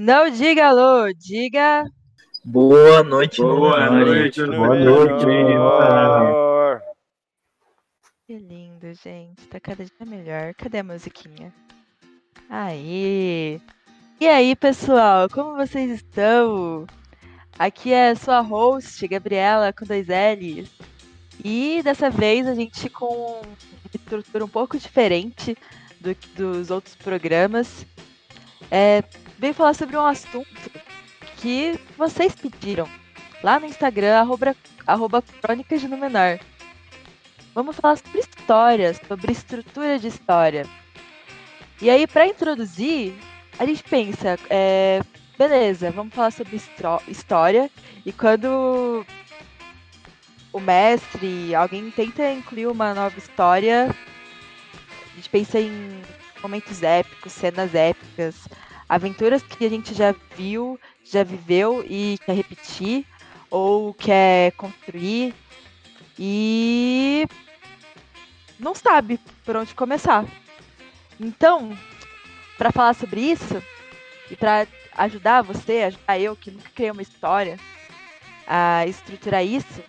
Não diga alô, diga. Boa noite, Boa noite, Boa noite. Que lindo, gente. Tá cada dia melhor. Cadê a musiquinha? Aí. E aí, pessoal, como vocês estão? Aqui é a sua host, Gabriela, com dois L's. E dessa vez a gente com uma estrutura um pouco diferente do, dos outros programas. É, veio falar sobre um assunto que vocês pediram lá no Instagram, arroba, arroba Crônicas de Númenor. Vamos falar sobre história, sobre estrutura de história. E aí, para introduzir, a gente pensa, é, beleza, vamos falar sobre história. E quando o mestre, alguém tenta incluir uma nova história, a gente pensa em momentos épicos, cenas épicas, aventuras que a gente já viu, já viveu e quer repetir ou quer construir e não sabe por onde começar. Então, para falar sobre isso e para ajudar você, ajudar eu que nunca criei uma história a estruturar isso,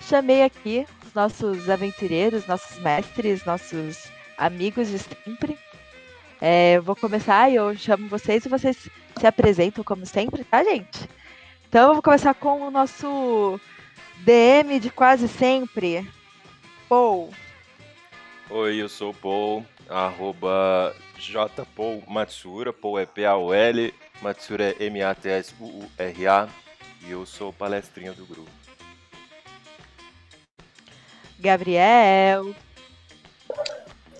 chamei aqui os nossos aventureiros, nossos mestres, nossos amigos de sempre é, eu vou começar e eu chamo vocês e vocês se apresentam como sempre, tá, gente? Então eu vou começar com o nosso DM de quase sempre, Paul. Oi, eu sou o Paul, arroba jpaul Matsura, Paul é P-A-U-L, Matsura é M-A-T-S-U-U-R-A e eu sou palestrinha do grupo. Gabriel.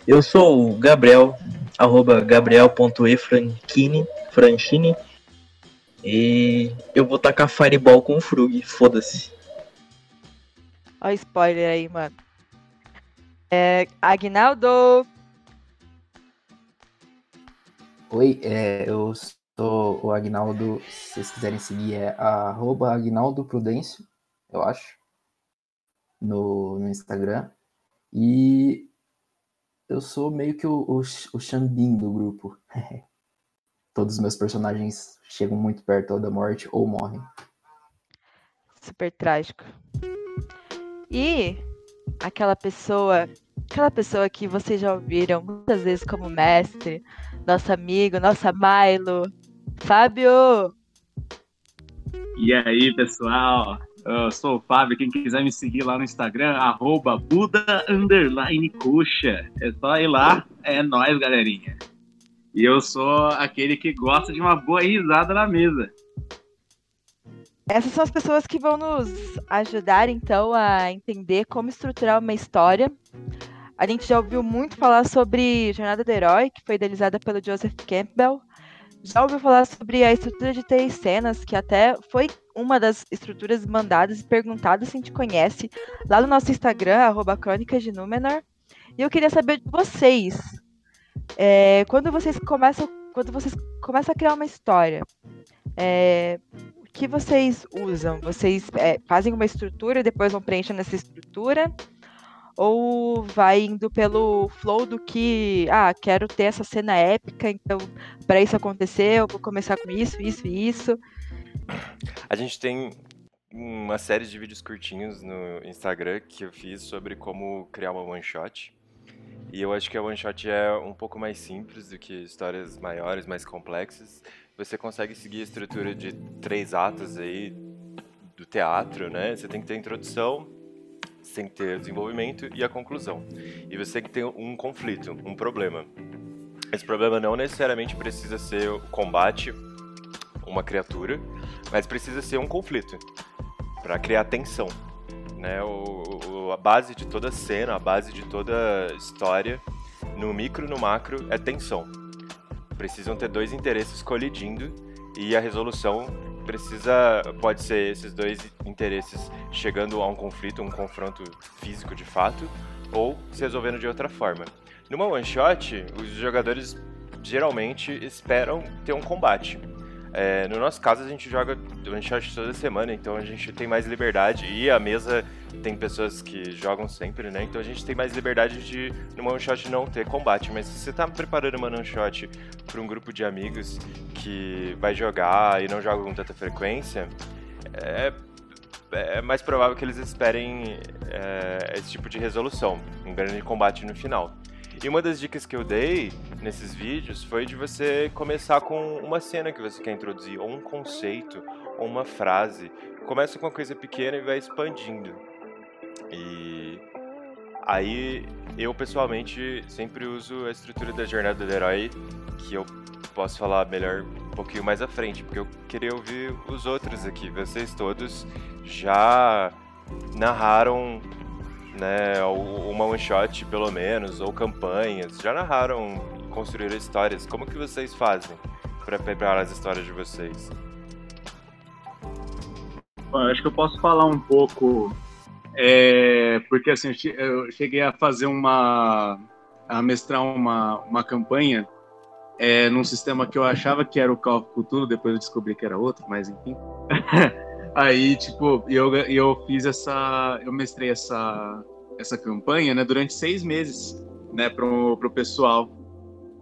Eu sou o Gabriel, arroba gabriel.efranchini, Franchini. E eu vou tacar Fireball com o Frug, foda-se. Olha o spoiler aí, mano. É, Agnaldo. Oi, é, eu sou o Agnaldo. Se vocês quiserem seguir, é arroba Agnaldo Prudêncio, eu acho, no, no Instagram. E eu sou meio que o, o, o Xambin do grupo. Todos os meus personagens chegam muito perto da morte ou morrem. Super trágico. E aquela pessoa, aquela pessoa que vocês já ouviram muitas vezes como mestre, nosso amigo, nossa Milo, Fábio. E aí, pessoal? Eu sou o Fábio, quem quiser me seguir lá no Instagram, arroba Buda Coxa. É só ir lá, é nóis, galerinha. E eu sou aquele que gosta de uma boa risada na mesa. Essas são as pessoas que vão nos ajudar, então, a entender como estruturar uma história. A gente já ouviu muito falar sobre Jornada do Herói, que foi idealizada pelo Joseph Campbell. Já ouviu falar sobre a estrutura de três cenas, que até foi uma das estruturas mandadas e perguntadas se a gente conhece lá no nosso Instagram, arroba Crônicas de Númenor. E eu queria saber de vocês. É, quando vocês começam. Quando vocês começam a criar uma história, é, o que vocês usam? Vocês é, fazem uma estrutura e depois vão preenchendo essa estrutura? Ou vai indo pelo flow do que, ah, quero ter essa cena épica, então para isso acontecer, eu vou começar com isso, isso e isso. A gente tem uma série de vídeos curtinhos no Instagram que eu fiz sobre como criar uma one shot. E eu acho que a one shot é um pouco mais simples do que histórias maiores, mais complexas. Você consegue seguir a estrutura de três atos aí do teatro, né? Você tem que ter introdução, você tem que ter desenvolvimento e a conclusão. E você tem que ter um conflito, um problema. Esse problema não necessariamente precisa ser o combate, uma criatura, mas precisa ser um conflito para criar tensão. Né? O, o, a base de toda cena, a base de toda história, no micro no macro, é tensão. Precisam ter dois interesses colidindo e a resolução precisa pode ser esses dois interesses chegando a um conflito, um confronto físico de fato, ou se resolvendo de outra forma. Numa one shot, os jogadores geralmente esperam ter um combate. É, no nosso caso, a gente joga shot toda semana, então a gente tem mais liberdade. E a mesa tem pessoas que jogam sempre, né? Então a gente tem mais liberdade de, no one shot, não ter combate. Mas se você tá preparando uma one shot para um grupo de amigos que vai jogar e não joga com tanta frequência, é, é mais provável que eles esperem é, esse tipo de resolução, um grande combate no final. E uma das dicas que eu dei nesses vídeos foi de você começar com uma cena que você quer introduzir, ou um conceito, ou uma frase. Começa com uma coisa pequena e vai expandindo. E aí eu pessoalmente sempre uso a estrutura da jornada do herói, que eu posso falar melhor um pouquinho mais à frente, porque eu queria ouvir os outros aqui. Vocês todos já narraram né, uma one shot pelo menos, ou campanhas, já narraram, construíram histórias. Como que vocês fazem para preparar as histórias de vocês? Bom, acho que eu posso falar um pouco, é, porque assim, eu cheguei a fazer uma, a mestrar uma, uma campanha é, num sistema que eu achava que era o Call of Cthulhu, depois eu descobri que era outro, mas enfim. Aí, tipo, eu, eu fiz essa. Eu mestrei essa, essa campanha, né, durante seis meses, né, pro, pro pessoal,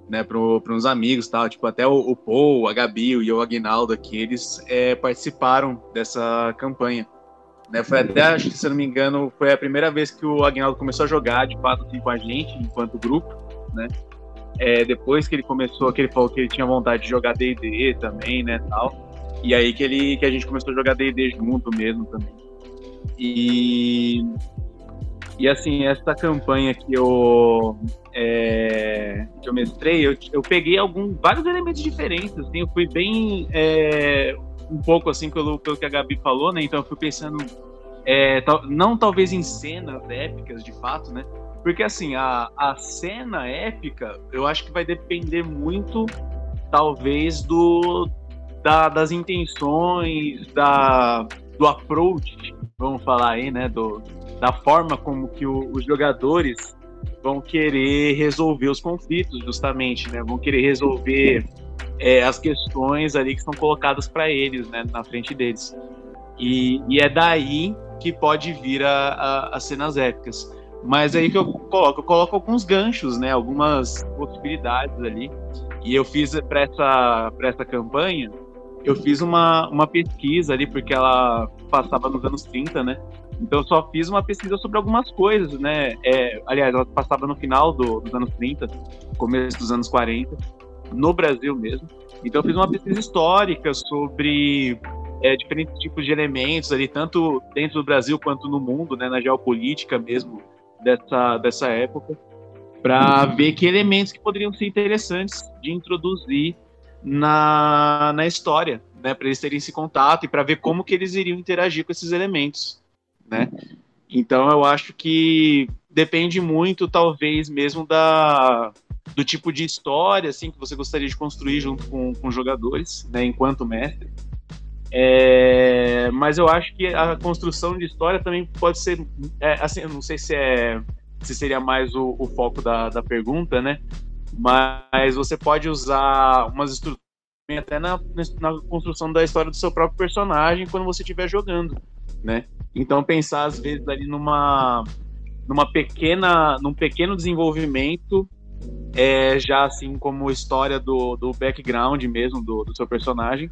né, pro, uns amigos tal. Tipo, até o, o Paul, a Gabi e o Aguinaldo aqui, eles é, participaram dessa campanha. Né, foi até, acho que se não me engano, foi a primeira vez que o Aguinaldo começou a jogar, de fato, assim, com a gente, enquanto grupo, né. É, depois que ele começou, que ele falou que ele tinha vontade de jogar D&D também, né, tal. E aí que, ele, que a gente começou a jogar D&D junto mesmo também. E, e assim, essa campanha que eu, é, que eu mestrei, eu, eu peguei algum, vários elementos diferentes, assim, eu fui bem, é, um pouco assim pelo, pelo que a Gabi falou, né, então eu fui pensando, é, tal, não talvez em cenas épicas, de fato, né, porque assim, a, a cena épica, eu acho que vai depender muito, talvez, do, da, das intenções, da, do approach, vamos falar aí, né? Do, da forma como que o, os jogadores vão querer resolver os conflitos, justamente, né? Vão querer resolver é, as questões ali que são colocadas para eles, né? Na frente deles. E, e, é daí que pode vir a, a, as cenas épicas. Mas aí que eu coloco, eu coloco alguns ganchos, né? Algumas possibilidades ali. E eu fiz para essa, essa campanha eu fiz uma, uma pesquisa ali, porque ela passava nos anos 30, né? Então eu só fiz uma pesquisa sobre algumas coisas, né? É, aliás, ela passava no final do, dos anos 30, começo dos anos 40, no Brasil mesmo. Então eu fiz uma pesquisa histórica sobre é, diferentes tipos de elementos ali, tanto dentro do Brasil quanto no mundo, né? Na geopolítica mesmo dessa, dessa época, para ver que elementos que poderiam ser interessantes de introduzir na, na história, né, para eles terem esse contato e para ver como que eles iriam interagir com esses elementos, né? Então eu acho que depende muito, talvez mesmo da do tipo de história assim que você gostaria de construir junto com, com jogadores, né, enquanto mestre. É, mas eu acho que a construção de história também pode ser, é, assim, eu não sei se é se seria mais o, o foco da, da pergunta, né? Mas você pode usar umas estruturas até na, na construção da história do seu próprio personagem quando você estiver jogando, né? Então pensar às vezes ali numa numa pequena num pequeno desenvolvimento é, já assim como história do, do background mesmo do, do seu personagem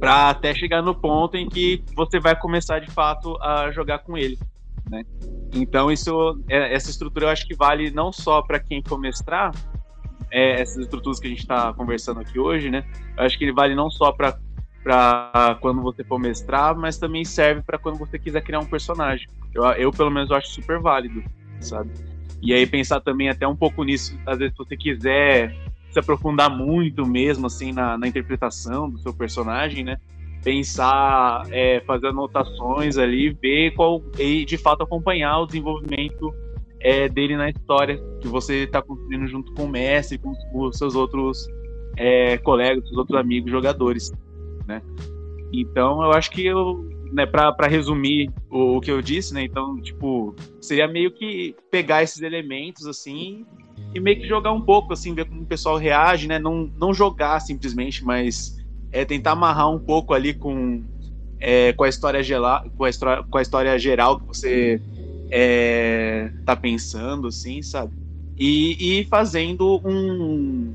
para até chegar no ponto em que você vai começar de fato a jogar com ele, né? Então isso é, essa estrutura eu acho que vale não só para quem for mestrar, é, essas estruturas que a gente está conversando aqui hoje, né? Eu acho que ele vale não só para para quando você for mestrar, mas também serve para quando você quiser criar um personagem. Eu, eu, pelo menos, acho super válido, sabe? E aí pensar também até um pouco nisso, às vezes, se você quiser se aprofundar muito mesmo, assim, na, na interpretação do seu personagem, né? Pensar, é, fazer anotações ali, ver qual e de fato acompanhar o desenvolvimento é, dele na história que você está construindo junto com o mestre, com os seus outros é, colegas, seus outros amigos jogadores, né? Então eu acho que eu, né, para resumir o, o, que eu disse, né? Então tipo seria meio que pegar esses elementos assim e meio que jogar um pouco assim, ver como o pessoal reage, né? Não, não jogar simplesmente, mas é tentar amarrar um pouco ali com, é, com, a história gela, com, a história, com a história geral que você é, tá pensando, assim, sabe? E, e fazendo um.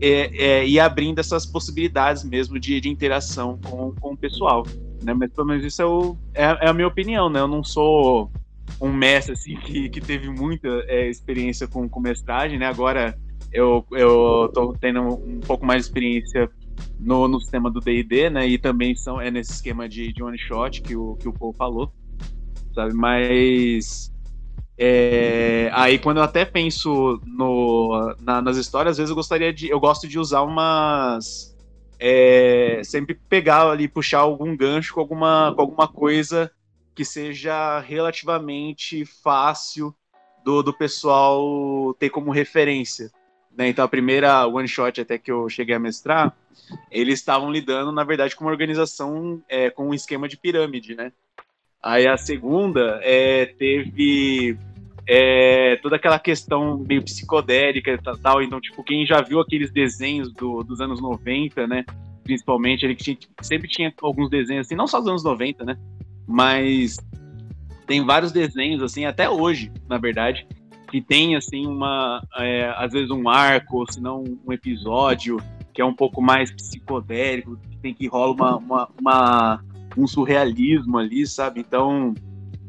É, é, e abrindo essas possibilidades mesmo de, de interação com, com o pessoal. Né? Mas pelo menos isso é, o, é, é a minha opinião, né? Eu não sou um mestre assim que, que teve muita é, experiência com, com mestragem, né? Agora eu, eu tô tendo um pouco mais de experiência no, no sistema do D&D, né? E também são, é nesse esquema de, de one shot que o, que o Paul falou, sabe? Mas é, aí quando eu até penso no, na, nas histórias, às vezes eu gostaria de, eu gosto de usar umas, é, sempre pegar ali, puxar algum gancho com alguma, com alguma coisa que seja relativamente fácil do, do pessoal ter como referência. Né? Então, a primeira one shot até que eu cheguei a mestrar, eles estavam lidando, na verdade, com uma organização é, com um esquema de pirâmide, né? Aí a segunda é, teve é, toda aquela questão meio psicodélica e tal. Então, tipo, quem já viu aqueles desenhos do, dos anos 90, né? Principalmente, ele tinha, sempre tinha alguns desenhos assim, não só dos anos 90, né? Mas tem vários desenhos, assim, até hoje, na verdade, que tem assim uma é, às vezes um arco ou se não um episódio que é um pouco mais psicodélico que tem que rola uma, uma, uma um surrealismo ali sabe? Então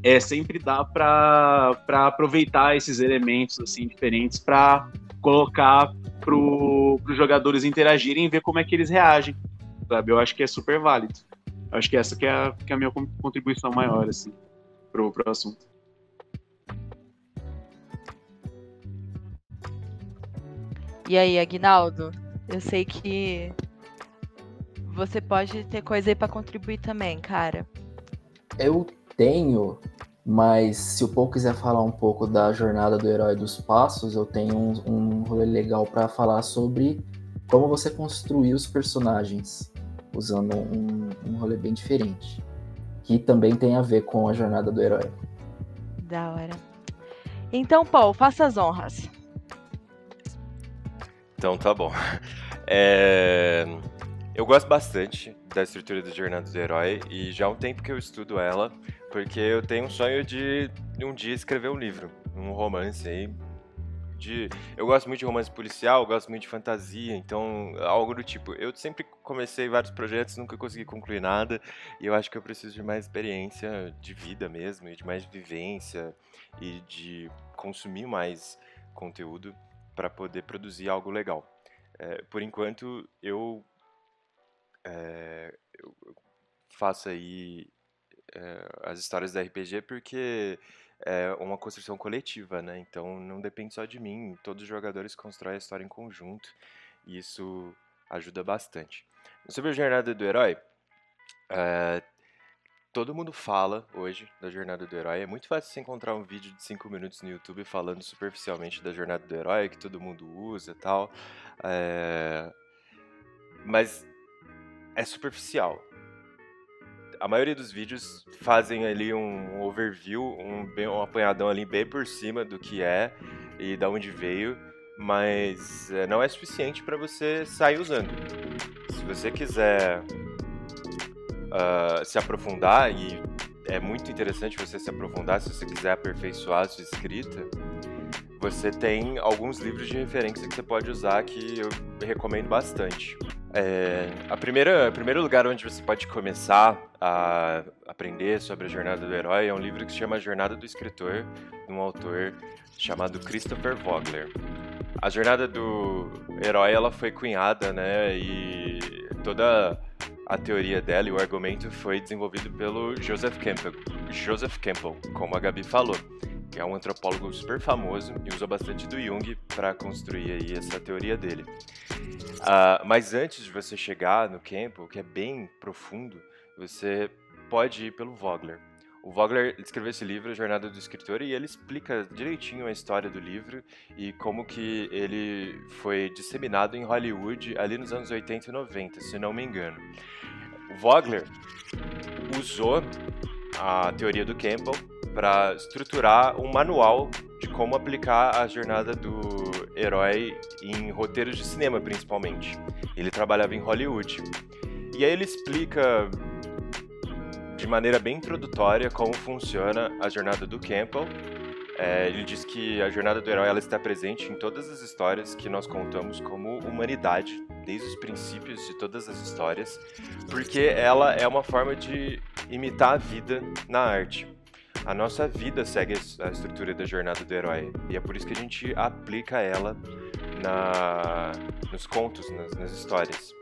é sempre dá para aproveitar esses elementos assim diferentes para colocar para os jogadores interagirem e ver como é que eles reagem sabe? Eu acho que é super válido. Eu acho que essa que é a, que é a minha contribuição maior assim pro, pro assunto. E aí, Aguinaldo? Eu sei que você pode ter coisa aí para contribuir também, cara. Eu tenho, mas se o Paul quiser falar um pouco da jornada do herói dos passos, eu tenho um, um rolê legal para falar sobre como você construir os personagens, usando um, um rolê bem diferente, que também tem a ver com a jornada do herói. Da hora. Então, Paul, faça as honras. Então tá bom. É... Eu gosto bastante da estrutura do Jornada do Herói e já há um tempo que eu estudo ela, porque eu tenho um sonho de um dia escrever um livro, um romance aí. De... Eu gosto muito de romance policial, gosto muito de fantasia, então algo do tipo. Eu sempre comecei vários projetos, nunca consegui concluir nada, e eu acho que eu preciso de mais experiência de vida mesmo, e de mais vivência, e de consumir mais conteúdo para poder produzir algo legal. É, por enquanto, eu, é, eu faço aí é, as histórias da RPG porque é uma construção coletiva, né? Então não depende só de mim. Todos os jogadores constroem a história em conjunto e isso ajuda bastante. Sobre a jornada do herói, é, todo mundo fala hoje da jornada do herói. É muito fácil você encontrar um vídeo de 5 minutos no YouTube falando superficialmente da jornada do herói, que todo mundo usa e tal. É... Mas é superficial. A maioria dos vídeos fazem ali um overview, um, bem, um apanhadão ali bem por cima do que é e da onde veio, mas é, não é suficiente para você sair usando. Se você quiser uh, se aprofundar, e é muito interessante você se aprofundar se você quiser aperfeiçoar a sua escrita, você tem alguns livros de referência que você pode usar que eu recomendo bastante. É, a primeira, o primeiro lugar onde você pode começar a aprender sobre a jornada do herói é um livro que se chama Jornada do Escritor, de um autor chamado Christopher Vogler. A jornada do herói ela foi cunhada, né, e toda a teoria dela e o argumento foi desenvolvido pelo Joseph Campbell, Joseph Campbell, como a Gabi falou, que é um antropólogo super famoso e usou bastante do Jung para construir aí essa teoria dele. Uh, mas antes de você chegar no Campbell, que é bem profundo, você pode ir pelo Vogler. O Vogler escreveu esse livro, Jornada do Escritor, e ele explica direitinho a história do livro e como que ele foi disseminado em Hollywood ali nos anos 80 e 90, se não me engano. O Vogler usou a teoria do Campbell para estruturar um manual de como aplicar a jornada do herói em roteiros de cinema, principalmente. Ele trabalhava em Hollywood. E aí ele explica de maneira bem introdutória como funciona a jornada do Campbell. É, ele diz que a jornada do herói ela está presente em todas as histórias que nós contamos como humanidade, desde os princípios de todas as histórias, porque ela é uma forma de imitar a vida na arte. A nossa vida segue a estrutura da jornada do herói e é por isso que a gente aplica ela na, nos contos, nas, nas histórias.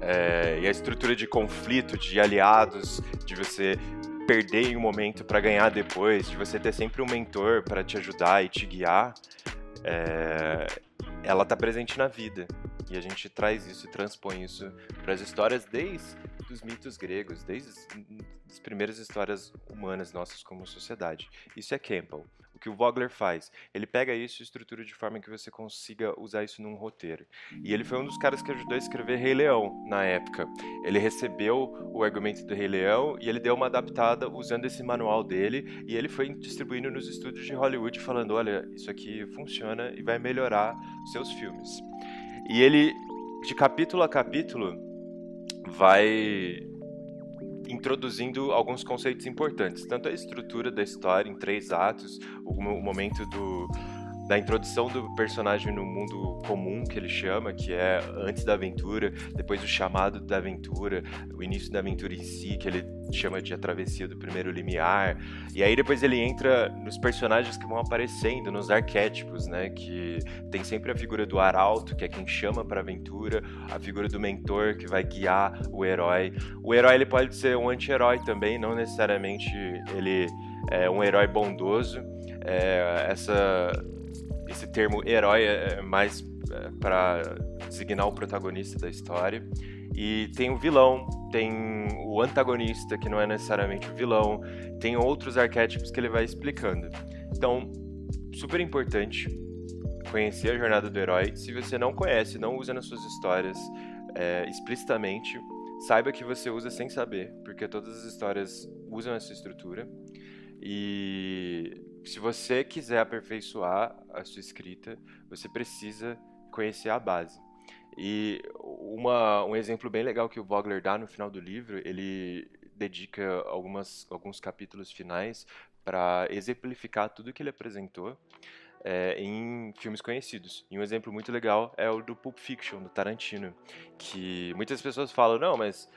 É, e a estrutura de conflito, de aliados, de você perder em um momento para ganhar depois, de você ter sempre um mentor para te ajudar e te guiar, é, ela está presente na vida. E a gente traz isso e transpõe isso para as histórias desde os mitos gregos, desde as primeiras histórias humanas nossas como sociedade. Isso é Campbell que o Vogler faz? Ele pega isso e estrutura de forma que você consiga usar isso num roteiro. E ele foi um dos caras que ajudou a escrever Rei Leão na época. Ele recebeu o argumento do Rei Leão e ele deu uma adaptada usando esse manual dele e ele foi distribuindo nos estúdios de Hollywood falando, olha, isso aqui funciona e vai melhorar seus filmes. E ele, de capítulo a capítulo, vai introduzindo alguns conceitos importantes, tanto a estrutura da história em três atos, o, momento do, da introdução do personagem no mundo comum, que ele chama, que é antes da aventura, depois o chamado da aventura, o início da aventura em si, que ele chama de a travessia do primeiro limiar, e aí depois ele entra nos personagens que vão aparecendo, nos arquétipos, né, que tem sempre a figura do arauto, que é quem chama para aventura, a figura do mentor, que vai guiar o herói. O herói ele pode ser um anti-herói também, não necessariamente ele é um herói bondoso. É, essa esse termo herói é, é mais é, para designar o protagonista da história. E tem o vilão, tem o antagonista, que não é necessariamente o vilão, tem outros arquétipos que ele vai explicando. Então, super importante conhecer a jornada do herói. Se você não conhece, não usa nas suas histórias é, explicitamente, saiba que você usa sem saber, porque todas as histórias usam essa estrutura. E se você quiser aperfeiçoar a sua escrita, você precisa conhecer a base. E uma, um exemplo bem legal que o Vogler dá no final do livro, ele dedica algumas, alguns capítulos finais para exemplificar tudo que ele apresentou é, em filmes conhecidos. E um exemplo muito legal é o do Pulp Fiction, do Tarantino, que muitas pessoas falam, não, mas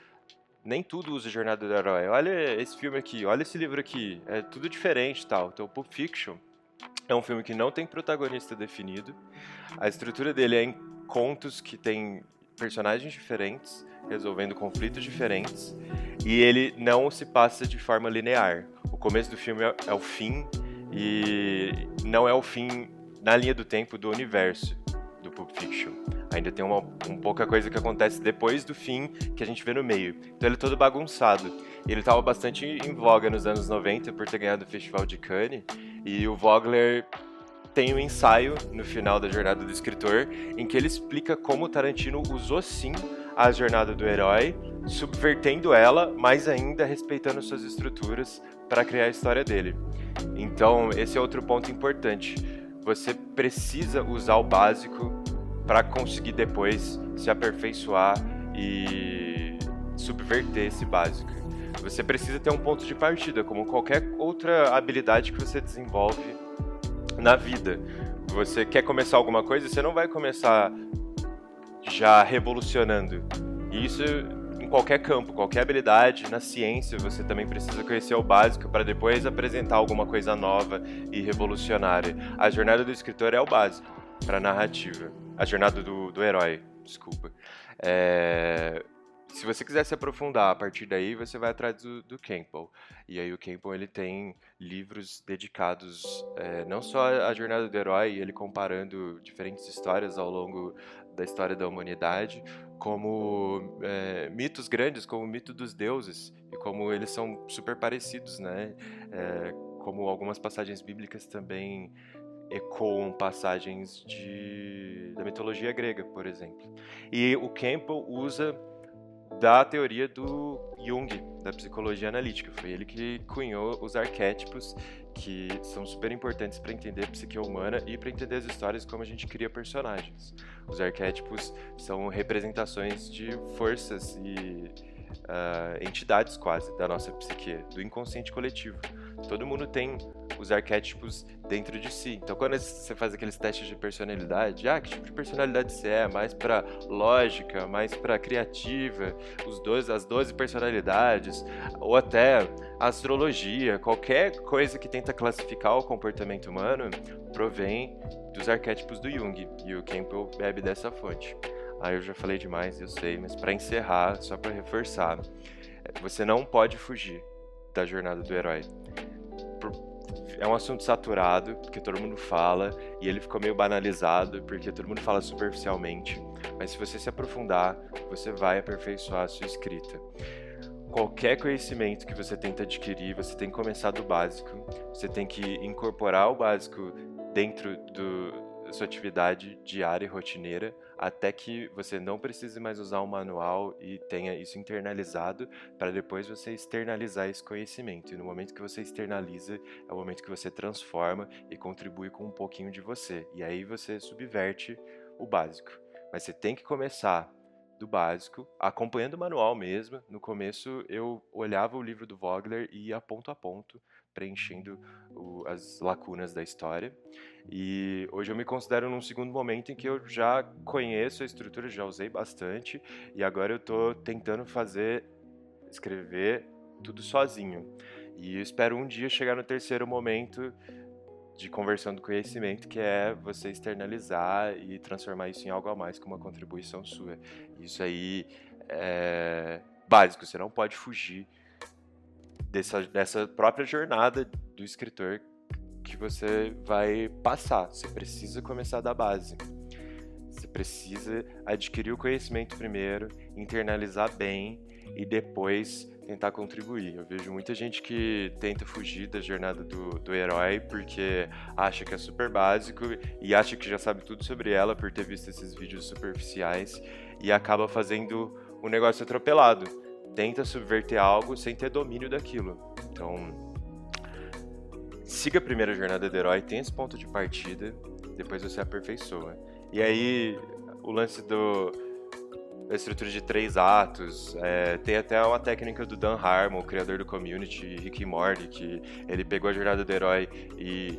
nem tudo usa Jornada do Herói. Olha esse filme aqui, olha esse livro aqui, é tudo diferente tal. Então, Pulp Fiction é um filme que não tem protagonista definido. A estrutura dele é em contos que tem personagens diferentes, resolvendo conflitos diferentes, e ele não se passa de forma linear. O começo do filme é, é o fim e não é o fim na linha do tempo do universo do Pulp Fiction. Ainda tem uma um pouca coisa que acontece depois do fim que a gente vê no meio. Então ele é todo bagunçado. Ele estava bastante em voga nos anos 90 por ter ganhado o Festival de Cannes. E o Vogler tem um ensaio no final da jornada do escritor em que ele explica como Tarantino usou sim a jornada do herói, subvertendo ela, mas ainda respeitando suas estruturas para criar a história dele. Então, esse é outro ponto importante. Você precisa usar o básico para conseguir depois se aperfeiçoar e subverter esse básico. Você precisa ter um ponto de partida, como qualquer outra habilidade que você desenvolve na vida. Você quer começar alguma coisa, você não vai começar já revolucionando. E isso em qualquer campo, qualquer habilidade, na ciência, você também precisa conhecer o básico para depois apresentar alguma coisa nova e revolucionária. A jornada do escritor é o básico para narrativa. A jornada do, do herói, desculpa. É, se você quiser se aprofundar a partir daí, você vai atrás do, do Campbell. E aí o Campbell ele tem livros dedicados é, não só à jornada do herói, ele comparando diferentes histórias ao longo da história da humanidade, como é, mitos grandes, como o mito dos deuses, e como eles são super parecidos, né? É, como algumas passagens bíblicas também ecoam passagens de, da mitologia grega, por exemplo. E o Campbell usa da teoria do Jung, da psicologia analítica. Foi ele que cunhou os arquétipos que são super importantes para entender a psique humana e para entender as histórias como a gente cria personagens. Os arquétipos são representações de forças e uh, entidades quase da nossa psique, do inconsciente coletivo. Todo mundo tem os arquétipos dentro de si. Então, quando você faz aqueles testes de personalidade, ah, que tipo de personalidade você é? Mais para lógica, mais para criativa, os 12, as 12 personalidades, ou até astrologia, qualquer coisa que tenta classificar o comportamento humano provém dos arquétipos do Jung. E o Campbell bebe dessa fonte. Aí eu já falei demais, eu sei, mas para encerrar, só para reforçar, você não pode fugir da jornada do herói. É um assunto saturado, porque todo mundo fala, e ele ficou meio banalizado, porque todo mundo fala superficialmente. Mas se você se aprofundar, você vai aperfeiçoar a sua escrita. Qualquer conhecimento que você tenta adquirir, você tem que começar do básico. Você tem que incorporar o básico dentro do, sua atividade diária e rotineira até que você não precise mais usar um manual e tenha isso internalizado para depois você externalizar esse conhecimento. E no momento que você externaliza, é o momento que você transforma e contribui com um pouquinho de você. E aí você subverte o básico. Mas você tem que começar do básico, acompanhando o manual mesmo. No começo eu olhava o livro do Vogler e ia ponto a ponto preenchendo o, as lacunas da história. E hoje eu me considero num segundo momento em que eu já conheço a estrutura, já usei bastante, e agora eu estou tentando fazer, escrever tudo sozinho. E espero um dia chegar no terceiro momento de conversão do conhecimento, que é você externalizar e transformar isso em algo a mais com uma contribuição sua. Isso aí é básico, você não pode fugir dessa, dessa própria jornada do escritor que você vai passar. Você precisa começar da base. Você precisa adquirir o conhecimento primeiro, internalizar bem e depois tentar contribuir. Eu vejo muita gente que tenta fugir da jornada do, do herói porque acha que é super básico e acha que já sabe tudo sobre ela por ter visto esses vídeos superficiais e acaba fazendo um negócio atropelado tenta subverter algo sem ter domínio daquilo. Então, siga a primeira jornada do herói, tem esse ponto de partida, depois você aperfeiçoa. E aí, o lance do, da estrutura de três atos, é, tem até uma técnica do Dan Harmon, o criador do Community, Rick Morty, que ele pegou a jornada do herói e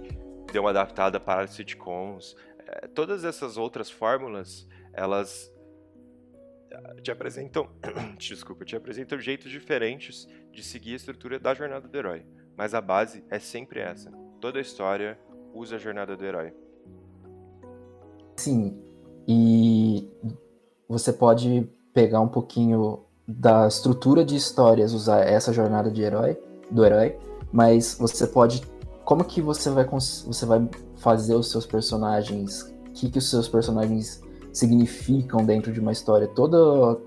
deu uma adaptada para sitcoms. É, todas essas outras fórmulas, elas te apresentam, desculpa, te apresentam jeitos diferentes de seguir a estrutura da jornada do herói, mas a base é sempre essa. Toda a história usa a jornada do herói. Sim, e você pode pegar um pouquinho da estrutura de histórias, usar essa jornada de herói, do herói, mas você pode, como que você vai você vai fazer os seus personagens, o que que os seus personagens significam dentro de uma história. Toda,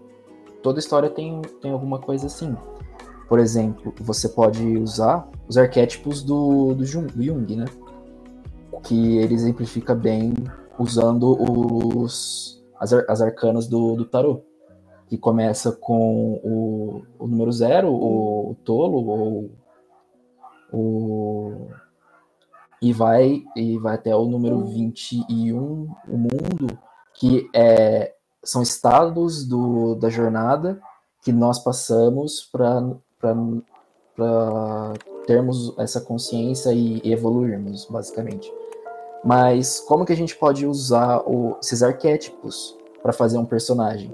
toda história tem, tem alguma coisa assim. Por exemplo, você pode usar os arquétipos do, do, Jung, Jung, né? Que ele exemplifica bem usando os, as, as arcanas do, do tarô. Que começa com o, o número zero, o, o tolo, ou o e vai e vai até o número 21, o mundo, que é, são estados do, da jornada que nós passamos para termos essa consciência e, evoluirmos, basicamente. Mas como que a gente pode usar o, esses arquétipos para fazer um personagem?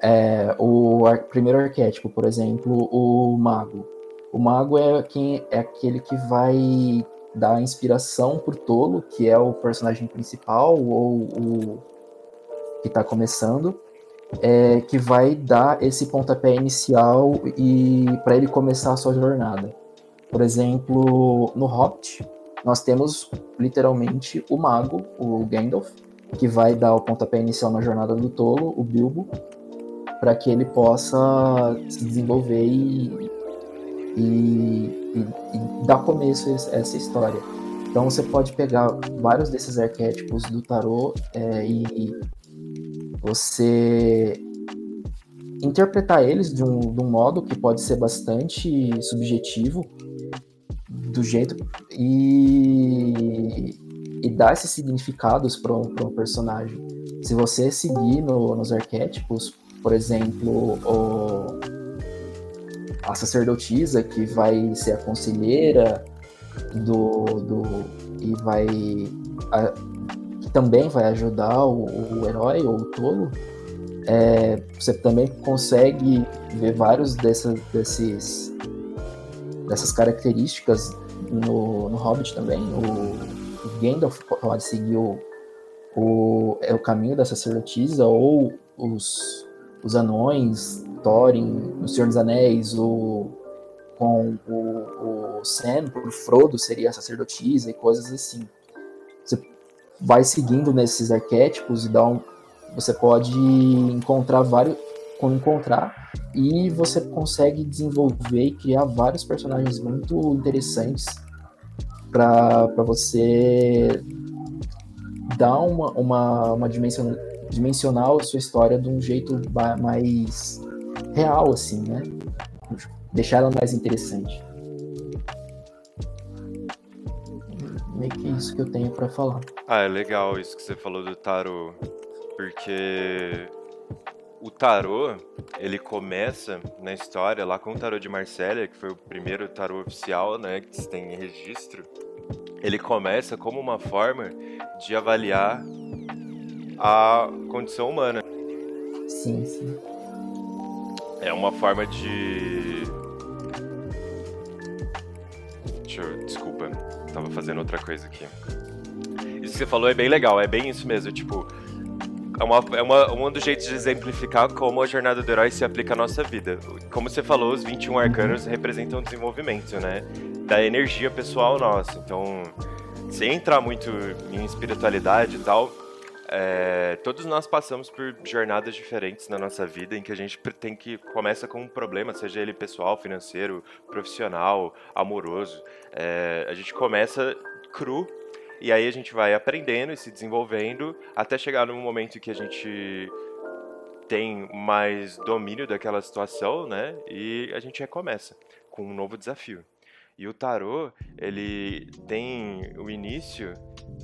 É, o ar, primeiro arquétipo, por exemplo, o mago. O mago é quem é aquele que vai dar inspiração por tolo, que é o personagem principal ou o que está começando, é, que vai dar esse pontapé inicial e para ele começar a sua jornada. Por exemplo, no Hobbit, nós temos literalmente o mago, o Gandalf, que vai dar o pontapé inicial na jornada do tolo, o Bilbo, para que ele possa se desenvolver e, e, e, e dar começo a essa história. Então você pode pegar vários desses arquétipos do tarô é, e você interpretar eles de um, de um modo que pode ser bastante subjetivo, do jeito e, e dar esses significados para um, um personagem. Se você seguir no, nos arquétipos, por exemplo, o, a sacerdotisa que vai ser a conselheira do, do e vai a, também vai ajudar o, o herói ou o tolo é, você também consegue ver vários desses dessas características no, no Hobbit também. O, o Gandalf pode seguir o, o, é o caminho da sacerdotisa ou os, os anões, Thorin, no Senhor dos Anéis, o, com o, o Sam, o Frodo seria a sacerdotisa e coisas assim. Vai seguindo nesses arquétipos e dá um, você pode encontrar vários encontrar e você consegue desenvolver e criar vários personagens muito interessantes para você dar uma, uma, uma dimensão, dimensional a sua história de um jeito mais real, assim, né? Deixar ela mais interessante. Isso que eu tenho para falar. Ah, é legal isso que você falou do tarot porque o tarô, ele começa na história lá com o tarô de Marsella, que foi o primeiro tarô oficial, né, que se tem registro. Ele começa como uma forma de avaliar a condição humana. Sim, sim. É uma forma de Deixa eu... Desculpa, tava fazendo outra coisa aqui. Isso que você falou é bem legal, é bem isso mesmo, tipo, é, uma, é uma, um dos jeitos de exemplificar como a jornada do herói se aplica à nossa vida. Como você falou, os 21 arcanos representam o desenvolvimento, né? Da energia pessoal nossa. Então, sem entrar muito em espiritualidade e tal, é, todos nós passamos por jornadas diferentes na nossa vida em que a gente tem que começa com um problema, seja ele pessoal, financeiro, profissional, amoroso. É, a gente começa cru e aí a gente vai aprendendo e se desenvolvendo até chegar num momento que a gente tem mais domínio daquela situação, né? E a gente recomeça com um novo desafio. E o tarô, ele tem o início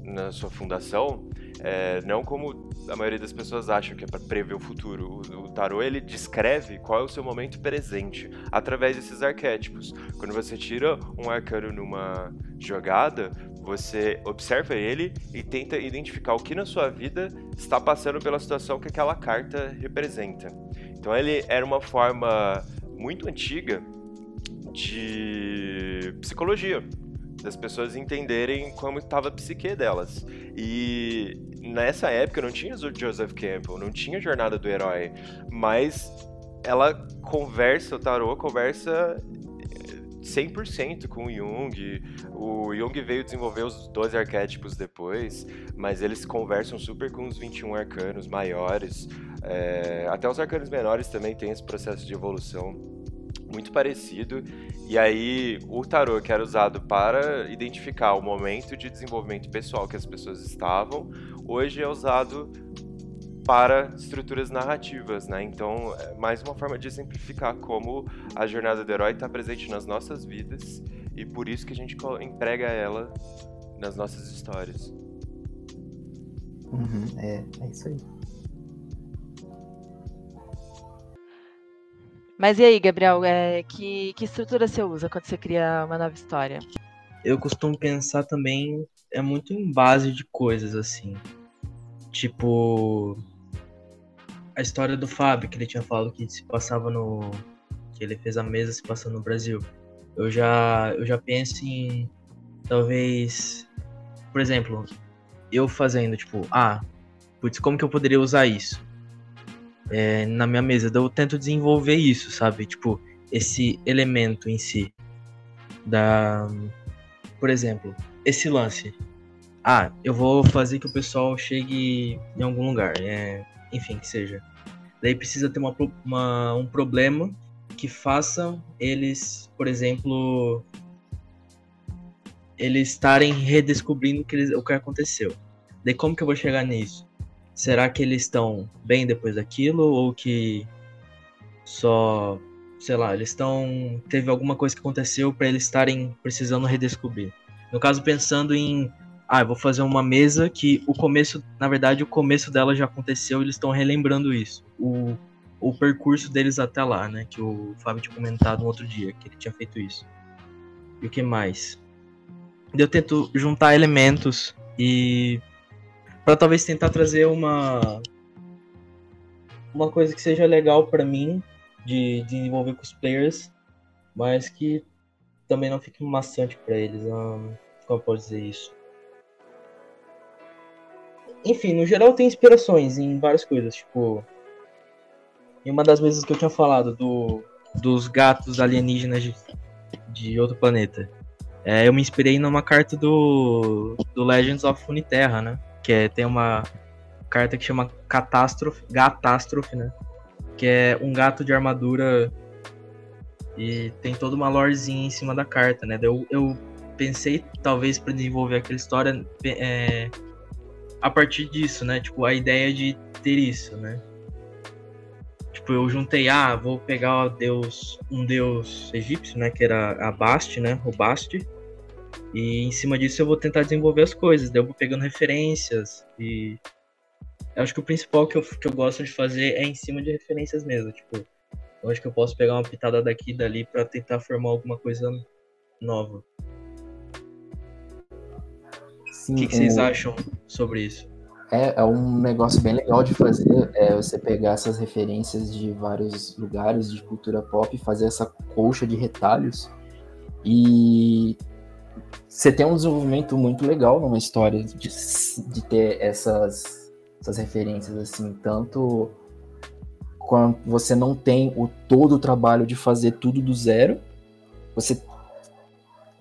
na sua fundação, é, não como a maioria das pessoas acham que é para prever o futuro. O, o tarô ele descreve qual é o seu momento presente através desses arquétipos. Quando você tira um arcano numa jogada, você observa ele e tenta identificar o que na sua vida está passando pela situação que aquela carta representa. Então ele era uma forma muito antiga de psicologia, das pessoas entenderem como estava a psique delas. E nessa época não tinha o Joseph Campbell, não tinha a Jornada do Herói, mas ela conversa, o tarô conversa 100% com o Jung. O Jung veio desenvolver os 12 arquétipos depois, mas eles conversam super com os 21 arcanos maiores. É, até os arcanos menores também têm esse processo de evolução muito parecido. E aí, o tarô que era usado para identificar o momento de desenvolvimento pessoal que as pessoas estavam, hoje é usado para estruturas narrativas, né? Então, é mais uma forma de exemplificar como a jornada do herói está presente nas nossas vidas e por isso que a gente emprega ela nas nossas histórias. Uhum, é, é isso aí. Mas e aí, Gabriel, é, que, que estrutura você usa quando você cria uma nova história? Eu costumo pensar também, é muito em base de coisas, assim. Tipo, a história do Fábio, que ele tinha falado que se passava no. que ele fez a mesa se passando no Brasil. Eu já, eu já penso em. talvez. Por exemplo, eu fazendo, tipo, ah, putz, como que eu poderia usar isso? É, na minha mesa, eu tento desenvolver isso, sabe? Tipo, esse elemento em si. Da. Por exemplo, esse lance. Ah, eu vou fazer que o pessoal chegue em algum lugar. É, enfim, que seja. Daí precisa ter uma, uma, um problema que faça eles, por exemplo, eles estarem redescobrindo que, eles, o que aconteceu. Daí como que eu vou chegar nisso? Será que eles estão bem depois daquilo ou que só, sei lá, eles estão teve alguma coisa que aconteceu para eles estarem precisando redescobrir. No caso pensando em ah, vou fazer uma mesa que o começo, na verdade, o começo dela já aconteceu, eles estão relembrando isso. O, o percurso deles até lá, né, que o Fábio tinha comentado no outro dia, que ele tinha feito isso. E o que mais? Eu tento juntar elementos e para talvez tentar trazer uma uma coisa que seja legal para mim de, desenvolver com os players, mas que também não fique maçante para eles. Um, como eu posso dizer isso? Enfim, no geral tem inspirações em várias coisas, tipo em uma das vezes que eu tinha falado do, dos gatos alienígenas de, de outro planeta. É, eu me inspirei numa carta do, do Legends of Uniterra, né? Que é, tem uma carta que chama Catástrofe, Gatástrofe, né? Que é um gato de armadura e tem toda uma lorezinha em cima da carta, né? Eu, eu pensei, talvez, para desenvolver aquela história é, a partir disso, né? Tipo, a ideia de ter isso, né? Tipo, eu juntei, ah, vou pegar deus, um deus egípcio, né? Que era a Bast, né? O Bast. E em cima disso eu vou tentar desenvolver as coisas. Daí eu vou pegando referências. E eu acho que o principal que eu, que eu gosto de fazer é em cima de referências mesmo. Tipo, eu acho que eu posso pegar uma pitada daqui e dali para tentar formar alguma coisa nova. Sim, o que, que vocês acham sobre isso? É, é um negócio bem legal de fazer, é você pegar essas referências de vários lugares de cultura pop e fazer essa colcha de retalhos e você tem um desenvolvimento muito legal numa história de, de ter essas, essas referências assim, tanto quando você não tem o todo o trabalho de fazer tudo do zero, você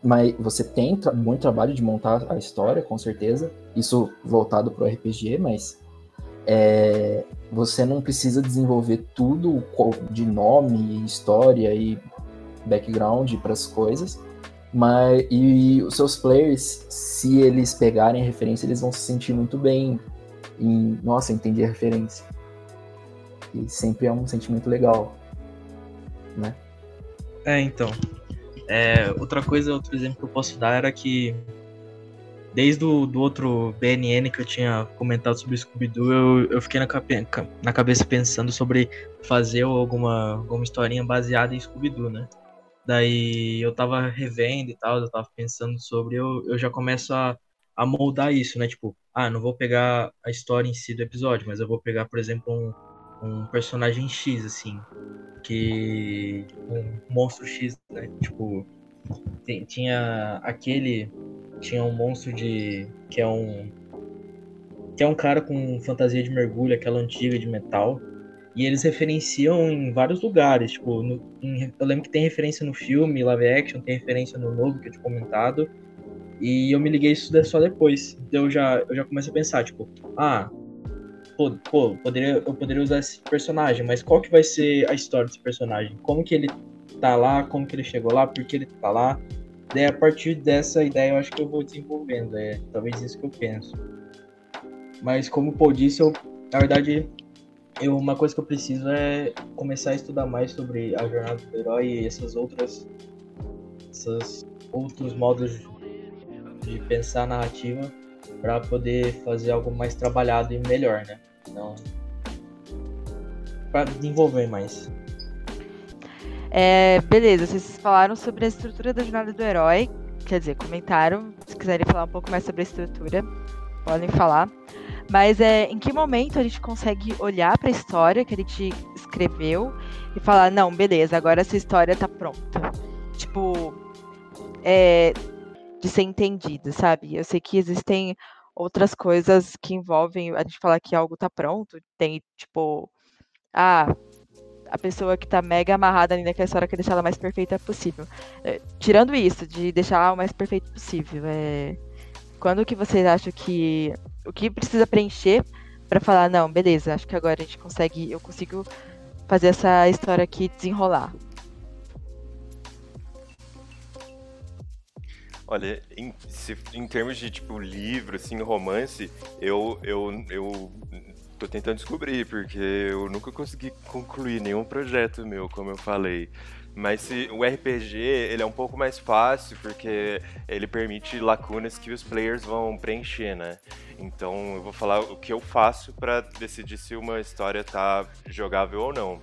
mas você tem tra muito trabalho de montar a história, com certeza. Isso voltado para o RPG, mas é, você não precisa desenvolver tudo de nome, história e background para as coisas. Mas e os seus players, se eles pegarem a referência, eles vão se sentir muito bem em, nossa, entendi a referência. E sempre é um sentimento legal, né? É, então. É, outra coisa, outro exemplo que eu posso dar era que desde o do outro BNN que eu tinha comentado sobre Scooby-Doo, eu, eu fiquei na, na cabeça pensando sobre fazer alguma, alguma historinha baseada em Scooby-Doo, né? Daí eu tava revendo e tal, eu tava pensando sobre, eu, eu já começo a, a moldar isso, né? Tipo, ah, não vou pegar a história em si do episódio, mas eu vou pegar, por exemplo, um, um personagem X, assim, que. um monstro X, né? Tipo, tem, tinha aquele. Tinha um monstro de. que é um. que é um cara com fantasia de mergulho, aquela antiga de metal. E eles referenciam em vários lugares. Tipo, no, em, eu lembro que tem referência no filme, live action, tem referência no novo que eu tinha comentado. E eu me liguei isso só depois. Então eu já, eu já começo a pensar, tipo, ah, pô, pô, poderia, eu poderia usar esse personagem, mas qual que vai ser a história desse personagem? Como que ele tá lá, como que ele chegou lá, por que ele tá lá? Daí a partir dessa ideia eu acho que eu vou desenvolvendo, é talvez isso que eu penso. Mas como o Paul disse, eu, na verdade, eu, uma coisa que eu preciso é começar a estudar mais sobre a jornada do herói e essas outras esses outros modos de pensar a narrativa para poder fazer algo mais trabalhado e melhor, né? Então, para desenvolver mais. É, beleza, vocês falaram sobre a estrutura da jornada do herói, quer dizer, comentaram. Se quiserem falar um pouco mais sobre a estrutura, podem falar. Mas é, em que momento a gente consegue olhar para a história que a gente escreveu e falar, não, beleza, agora essa história tá pronta. Tipo, é, de ser entendida, sabe? Eu sei que existem outras coisas que envolvem a gente falar que algo tá pronto. Tem, tipo, ah, a pessoa que tá mega amarrada ali naquela história quer deixar ela mais perfeita possível. É, tirando isso, de deixar ela o mais perfeito possível, é, quando que vocês acham que o que precisa preencher para falar, não, beleza, acho que agora a gente consegue, eu consigo fazer essa história aqui desenrolar. Olha, em, se, em termos de tipo livro, assim, romance, eu, eu, eu tô tentando descobrir, porque eu nunca consegui concluir nenhum projeto meu, como eu falei. Mas se, o RPG ele é um pouco mais fácil porque ele permite lacunas que os players vão preencher, né? Então eu vou falar o que eu faço para decidir se uma história tá jogável ou não.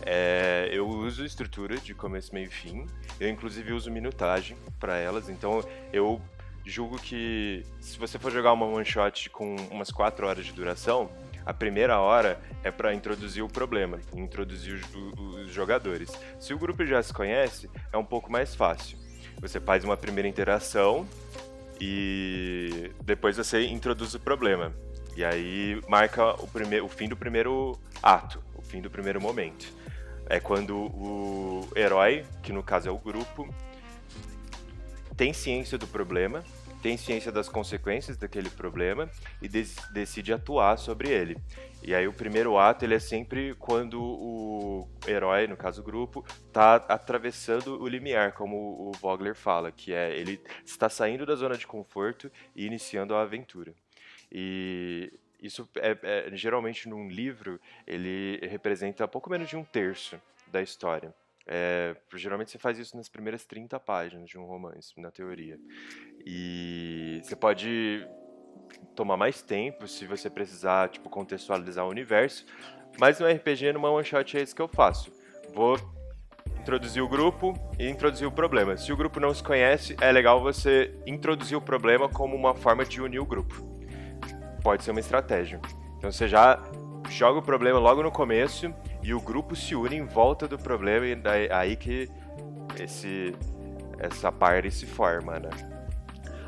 É, eu uso estrutura de começo, meio e fim. Eu inclusive uso minutagem para elas. Então eu julgo que se você for jogar uma one shot com umas 4 horas de duração, a primeira hora é para introduzir o problema, introduzir os, os jogadores. Se o grupo já se conhece, é um pouco mais fácil. Você faz uma primeira interação e depois você introduz o problema. E aí marca o, primeiro, o fim do primeiro ato, o fim do primeiro momento. É quando o herói, que no caso é o grupo, tem ciência do problema tem ciência das consequências daquele problema e decide atuar sobre ele. E aí o primeiro ato ele é sempre quando o herói, no caso o grupo, está atravessando o limiar, como o Vogler fala, que é ele está saindo da zona de conforto e iniciando a aventura. E isso é, é geralmente num livro ele representa pouco menos de um terço da história. É, geralmente você faz isso nas primeiras 30 páginas de um romance, na teoria. E você pode tomar mais tempo se você precisar, tipo, contextualizar o universo. Mas no RPG, numa one shot, é isso que eu faço. Vou introduzir o grupo e introduzir o problema. Se o grupo não se conhece, é legal você introduzir o problema como uma forma de unir o grupo. Pode ser uma estratégia. Então você já joga o problema logo no começo e o grupo se une em volta do problema e daí, aí que esse essa parte se forma, né?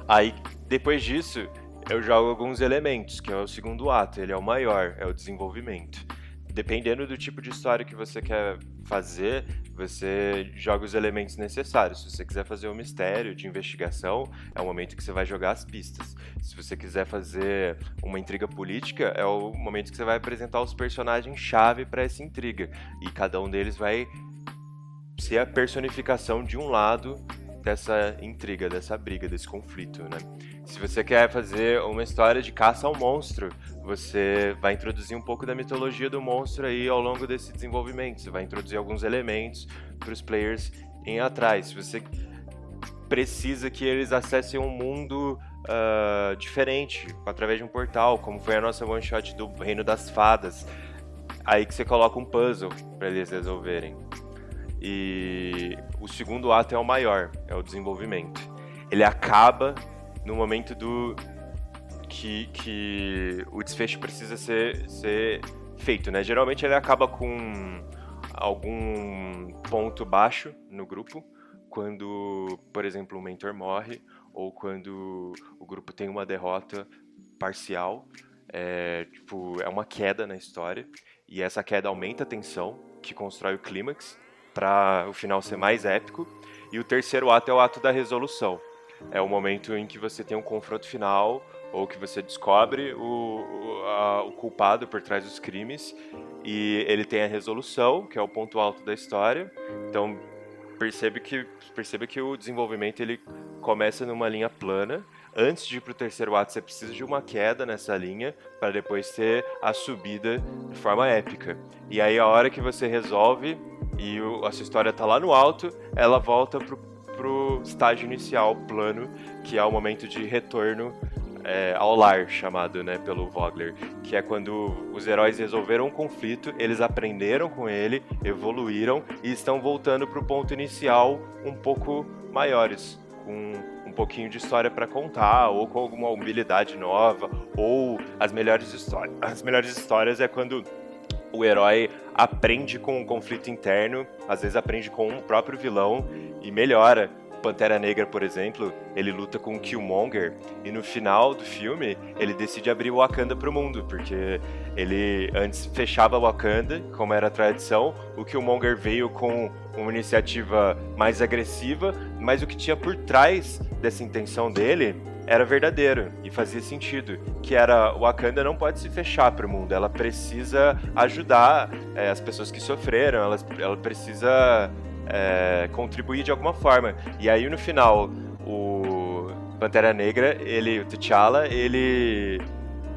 Aí depois disso eu jogo alguns elementos, que é o segundo ato, ele é o maior, é o desenvolvimento. Dependendo do tipo de história que você quer fazer, você joga os elementos necessários. Se você quiser fazer um mistério de investigação, é o momento que você vai jogar as pistas. Se você quiser fazer uma intriga política, é o momento que você vai apresentar os personagens-chave para essa intriga. E cada um deles vai ser a personificação de um lado dessa intriga, dessa briga, desse conflito, né? Se você quer fazer uma história de caça ao monstro, você vai introduzir um pouco da mitologia do monstro aí ao longo desse desenvolvimento. Você vai introduzir alguns elementos para os players em atrás. Se você precisa que eles acessem um mundo uh, diferente através de um portal, como foi a nossa one shot do Reino das Fadas, aí que você coloca um puzzle para eles resolverem. E segundo ato é o maior, é o desenvolvimento. Ele acaba no momento do que, que o desfecho precisa ser, ser feito, né? Geralmente ele acaba com algum ponto baixo no grupo, quando, por exemplo, o mentor morre ou quando o grupo tem uma derrota parcial, é, tipo, é uma queda na história e essa queda aumenta a tensão, que constrói o clímax para o final ser mais épico. E o terceiro ato é o ato da resolução. É o momento em que você tem um confronto final ou que você descobre o, a, o culpado por trás dos crimes e ele tem a resolução, que é o ponto alto da história. Então percebe que percebe que o desenvolvimento ele começa numa linha plana. Antes de ir para o terceiro ato, você precisa de uma queda nessa linha para depois ter a subida de forma épica. E aí a hora que você resolve e o, a sua história está lá no alto, ela volta pro, pro estágio inicial, plano, que é o momento de retorno é, ao lar, chamado né, pelo Vogler, que é quando os heróis resolveram um conflito, eles aprenderam com ele, evoluíram e estão voltando para o ponto inicial um pouco maiores, com um pouquinho de história para contar, ou com alguma habilidade nova, ou as melhores histórias. As melhores histórias é quando o herói aprende com um conflito interno, às vezes aprende com um próprio vilão e melhora. Pantera Negra, por exemplo, ele luta com o Killmonger e no final do filme ele decide abrir o Wakanda para o mundo, porque ele antes fechava o Wakanda, como era a tradição, o Killmonger veio com uma iniciativa mais agressiva, mas o que tinha por trás dessa intenção dele era verdadeiro e fazia sentido, que era o Wakanda não pode se fechar para o mundo, ela precisa ajudar é, as pessoas que sofreram, ela, ela precisa é, contribuir de alguma forma. E aí no final o Pantera Negra, ele, o T'Challa, ele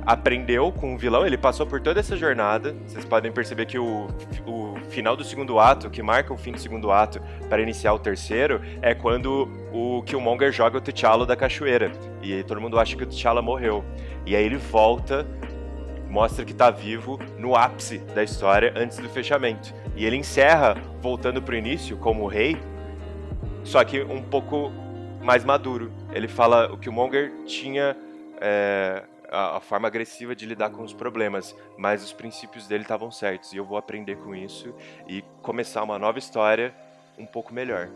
aprendeu com o vilão, ele passou por toda essa jornada. Vocês podem perceber que o, o final do segundo ato, que marca o fim do segundo ato para iniciar o terceiro, é quando o Killmonger joga o T'Challa da cachoeira. E aí todo mundo acha que o T'Challa morreu. E aí ele volta, mostra que tá vivo no ápice da história antes do fechamento. E ele encerra voltando pro início como rei, só que um pouco mais maduro. Ele fala o Killmonger tinha é, a, a, forma agressiva de lidar com os problemas, mas os princípios dele estavam certos e eu vou aprender com isso e começar uma nova história um pouco melhor.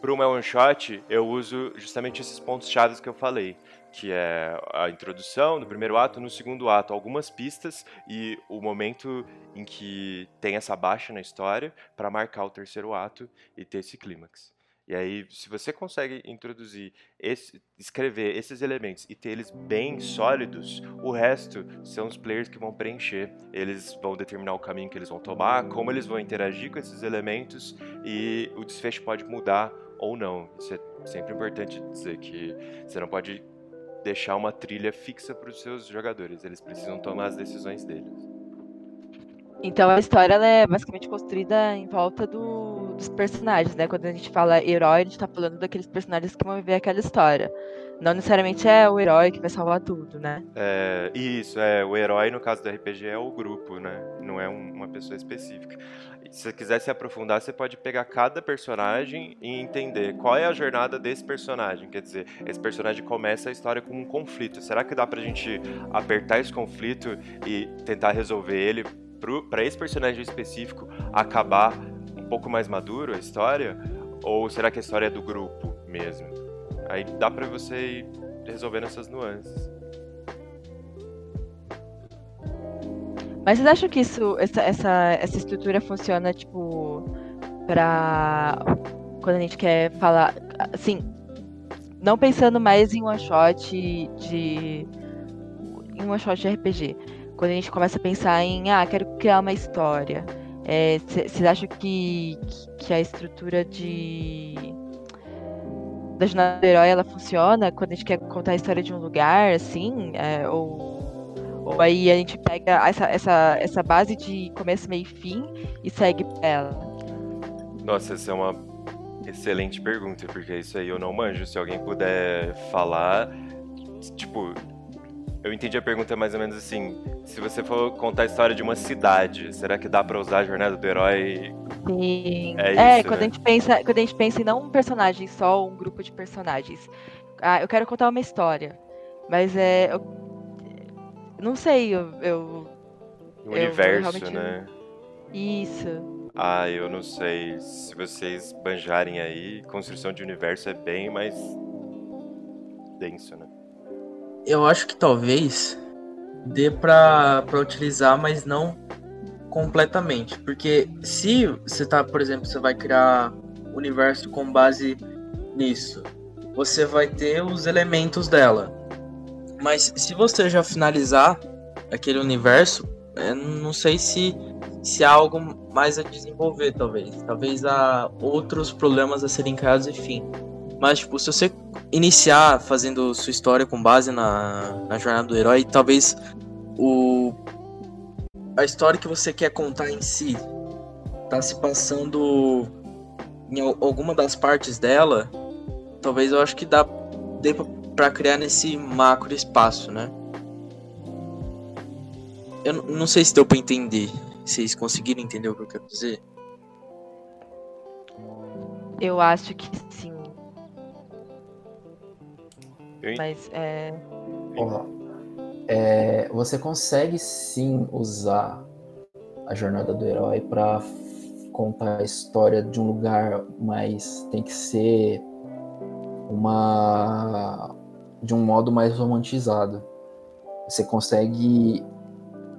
Para o meu one shot, eu uso justamente esses pontos chaves que eu falei, que é a introdução do primeiro ato, no segundo ato algumas pistas e o momento em que tem essa baixa na história para marcar o terceiro ato e ter esse clímax. E aí, se você consegue introduzir, esse, escrever esses elementos e ter eles bem sólidos, o resto são os players que vão preencher. Eles vão determinar o caminho que eles vão tomar, como eles vão interagir com esses elementos e o desfecho pode mudar ou não. Isso é sempre importante dizer que você não pode deixar uma trilha fixa para os seus jogadores. Eles precisam tomar as decisões deles. Então a história é basicamente construída em volta do, dos personagens, né? Quando a gente fala herói, a gente tá falando daqueles personagens que vão viver aquela história. Não necessariamente é o herói que vai salvar tudo, né? É, isso, é. O herói, no caso do RPG, é o grupo, né? Não é um, uma pessoa específica. Se você quiser se aprofundar, você pode pegar cada personagem e entender qual é a jornada desse personagem. Quer dizer, esse personagem começa a história com um conflito. Será que dá pra gente apertar esse conflito e tentar resolver ele para esse personagem específico acabar um pouco mais maduro a história? Ou será que a história é do grupo mesmo? Aí dá para você ir resolvendo essas nuances. Mas vocês acham que isso, essa, essa, essa estrutura funciona, tipo, pra. Quando a gente quer falar. Assim, não pensando mais em one shot de. em one shot de RPG quando a gente começa a pensar em, ah, quero criar uma história, vocês é, acham que, que a estrutura de da jornada do herói ela funciona quando a gente quer contar a história de um lugar, assim, é, ou, ou aí a gente pega essa, essa, essa base de começo, meio e fim e segue ela? Nossa, essa é uma excelente pergunta, porque isso aí eu não manjo. Se alguém puder falar, tipo, eu entendi a pergunta mais ou menos assim: se você for contar a história de uma cidade, será que dá para usar a jornada do herói? Sim. É, é isso, quando né? a gente pensa, quando a gente pensa em não um personagem só, um grupo de personagens. Ah, eu quero contar uma história, mas é, eu, não sei, eu, eu o universo, né? Isso. Ah, eu não sei. Se vocês banjarem aí, construção de universo é bem mais denso, né? Eu acho que talvez dê para utilizar, mas não completamente. Porque se você tá, por exemplo, você vai criar universo com base nisso, você vai ter os elementos dela. Mas se você já finalizar aquele universo, não sei se, se há algo mais a desenvolver, talvez. Talvez há outros problemas a serem criados, enfim. Mas, tipo, se você iniciar fazendo sua história com base na, na jornada do herói, talvez o a história que você quer contar em si tá se passando em alguma das partes dela, talvez eu acho que dá para criar nesse macro espaço, né? Eu não sei se deu para entender. Vocês conseguiram entender o que eu quero dizer? Eu acho que sim. Mas é... é. Você consegue sim usar a jornada do herói para contar a história de um lugar, mas tem que ser uma de um modo mais romantizado. Você consegue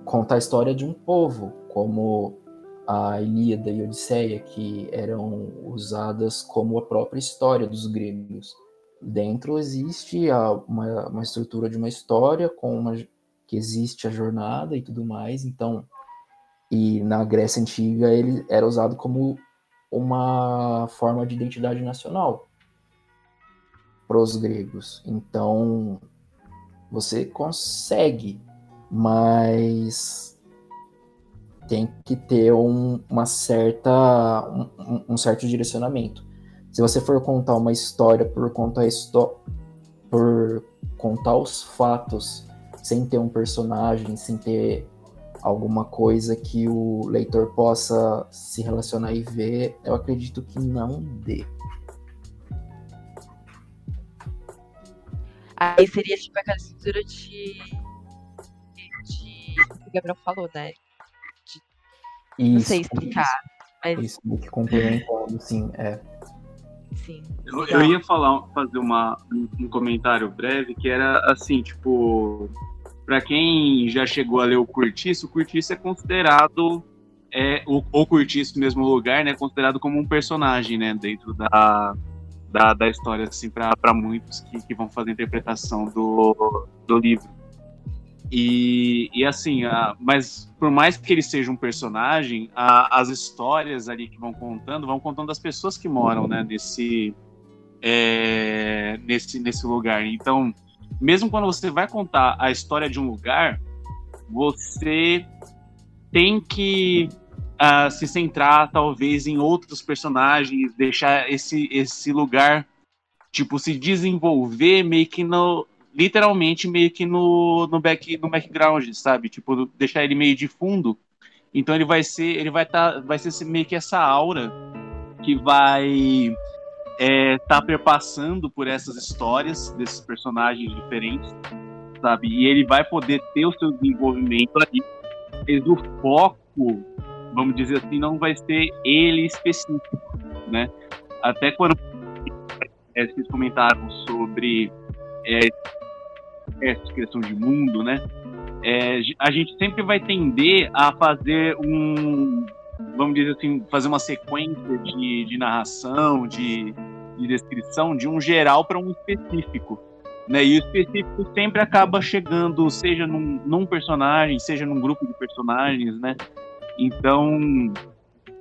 contar a história de um povo, como a Ilíada e a Odisseia, que eram usadas como a própria história dos gregos dentro existe a, uma, uma estrutura de uma história com uma que existe a jornada e tudo mais. Então, e na Grécia antiga ele era usado como uma forma de identidade nacional para os gregos. Então, Você consegue, mas tem que ter um, uma certa, um, um, certo direcionamento. Se você for contar uma história por contar, por contar os fatos sem ter um personagem, sem ter alguma coisa que o leitor possa se relacionar e ver, eu acredito que não dê. Aí seria tipo aquela estrutura de. de. que o Gabriel falou, né? De... Isso, não sei explicar. Mas... Isso, que complementando, sim, é. Sim. Eu, eu, ia falar, fazer uma, um comentário breve que era assim, tipo, para quem já chegou a ler o Curtiço, o Curtiço é considerado é, o, o Curtiço mesmo lugar, né, considerado como um personagem, né, dentro da, da, da história, assim, para muitos que, que vão fazer a interpretação do, do livro. E, e assim, a, mas por mais que ele seja um personagem, a, as histórias ali que vão contando, vão contando das pessoas que moram, né, nesse, é, nesse, nesse lugar. Então, mesmo quando você vai contar a história de um lugar, você tem que uh, se centrar talvez em outros personagens, deixar esse, esse lugar tipo se desenvolver meio que no literalmente meio que no, no back no background, sabe? Tipo, deixar ele meio de fundo. Então ele vai ser ele vai tá vai ser meio que essa aura que vai é, tá perpassando por essas histórias desses personagens diferentes, sabe? E ele vai poder ter o seu desenvolvimento ali. Mas o foco vamos dizer assim, não vai ser ele específico, né? Até quando é, vocês comentaram sobre é, essa questão de mundo, né? É, a gente sempre vai tender a fazer um, vamos dizer assim, fazer uma sequência de, de narração, de, de descrição de um geral para um específico. Né? E o específico sempre acaba chegando, seja num, num personagem, seja num grupo de personagens, né? Então,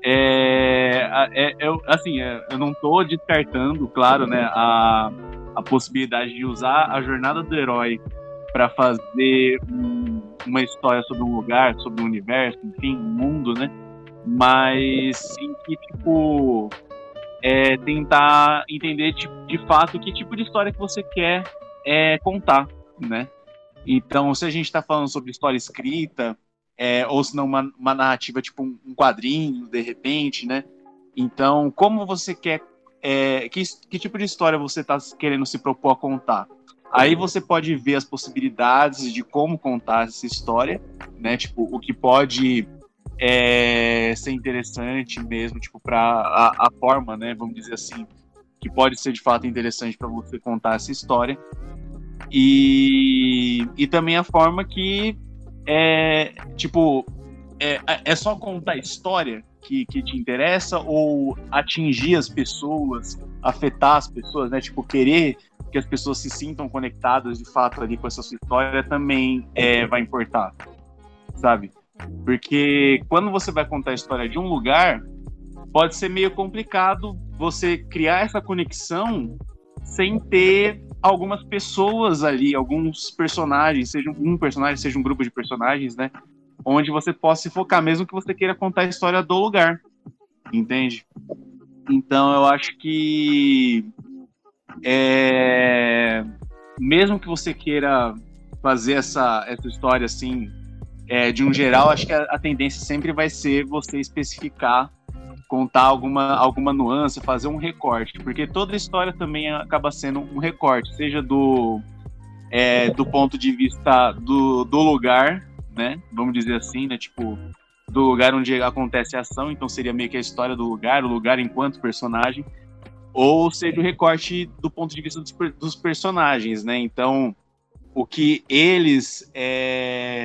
é, é, é assim, é, eu não estou descartando, claro, né, a, a possibilidade de usar a jornada do herói para fazer um, uma história sobre um lugar, sobre um universo, enfim, um mundo, né? Mas sim que, tipo, é, tentar entender tipo, de fato que tipo de história que você quer é, contar, né? Então, se a gente está falando sobre história escrita, é, ou se não uma, uma narrativa tipo um, um, quadrinho, de repente, né? Então, como você quer, é, que, que tipo de história você está querendo se propor a contar? Aí você pode ver as possibilidades de como contar essa história, né? Tipo, o que pode é, ser interessante mesmo, tipo, para a, a, forma, né? Vamos dizer assim, que pode ser de fato interessante para você contar essa história. E, e também a forma que é tipo é, é só contar a história que, que te interessa ou atingir as pessoas, afetar as pessoas, né? Tipo, querer que as pessoas se sintam conectadas de fato ali com essa sua história também é, vai importar, sabe? Porque quando você vai contar a história de um lugar, pode ser meio complicado você criar essa conexão sem ter algumas pessoas ali, alguns personagens, seja um personagem, seja um grupo de personagens, né? Onde você possa se focar, mesmo que você queira contar a história do lugar. Entende? Então eu acho que é, mesmo que você queira fazer essa, essa história assim, é, de um geral, acho que a, a tendência sempre vai ser você especificar contar alguma, alguma nuance, fazer um recorte, porque toda história também acaba sendo um recorte, seja do, é, do ponto de vista do, do lugar, né? Vamos dizer assim, né? Tipo, do lugar onde acontece a ação, então seria meio que a história do lugar, o lugar enquanto personagem, ou seja o recorte do ponto de vista dos, dos personagens, né? Então, o que eles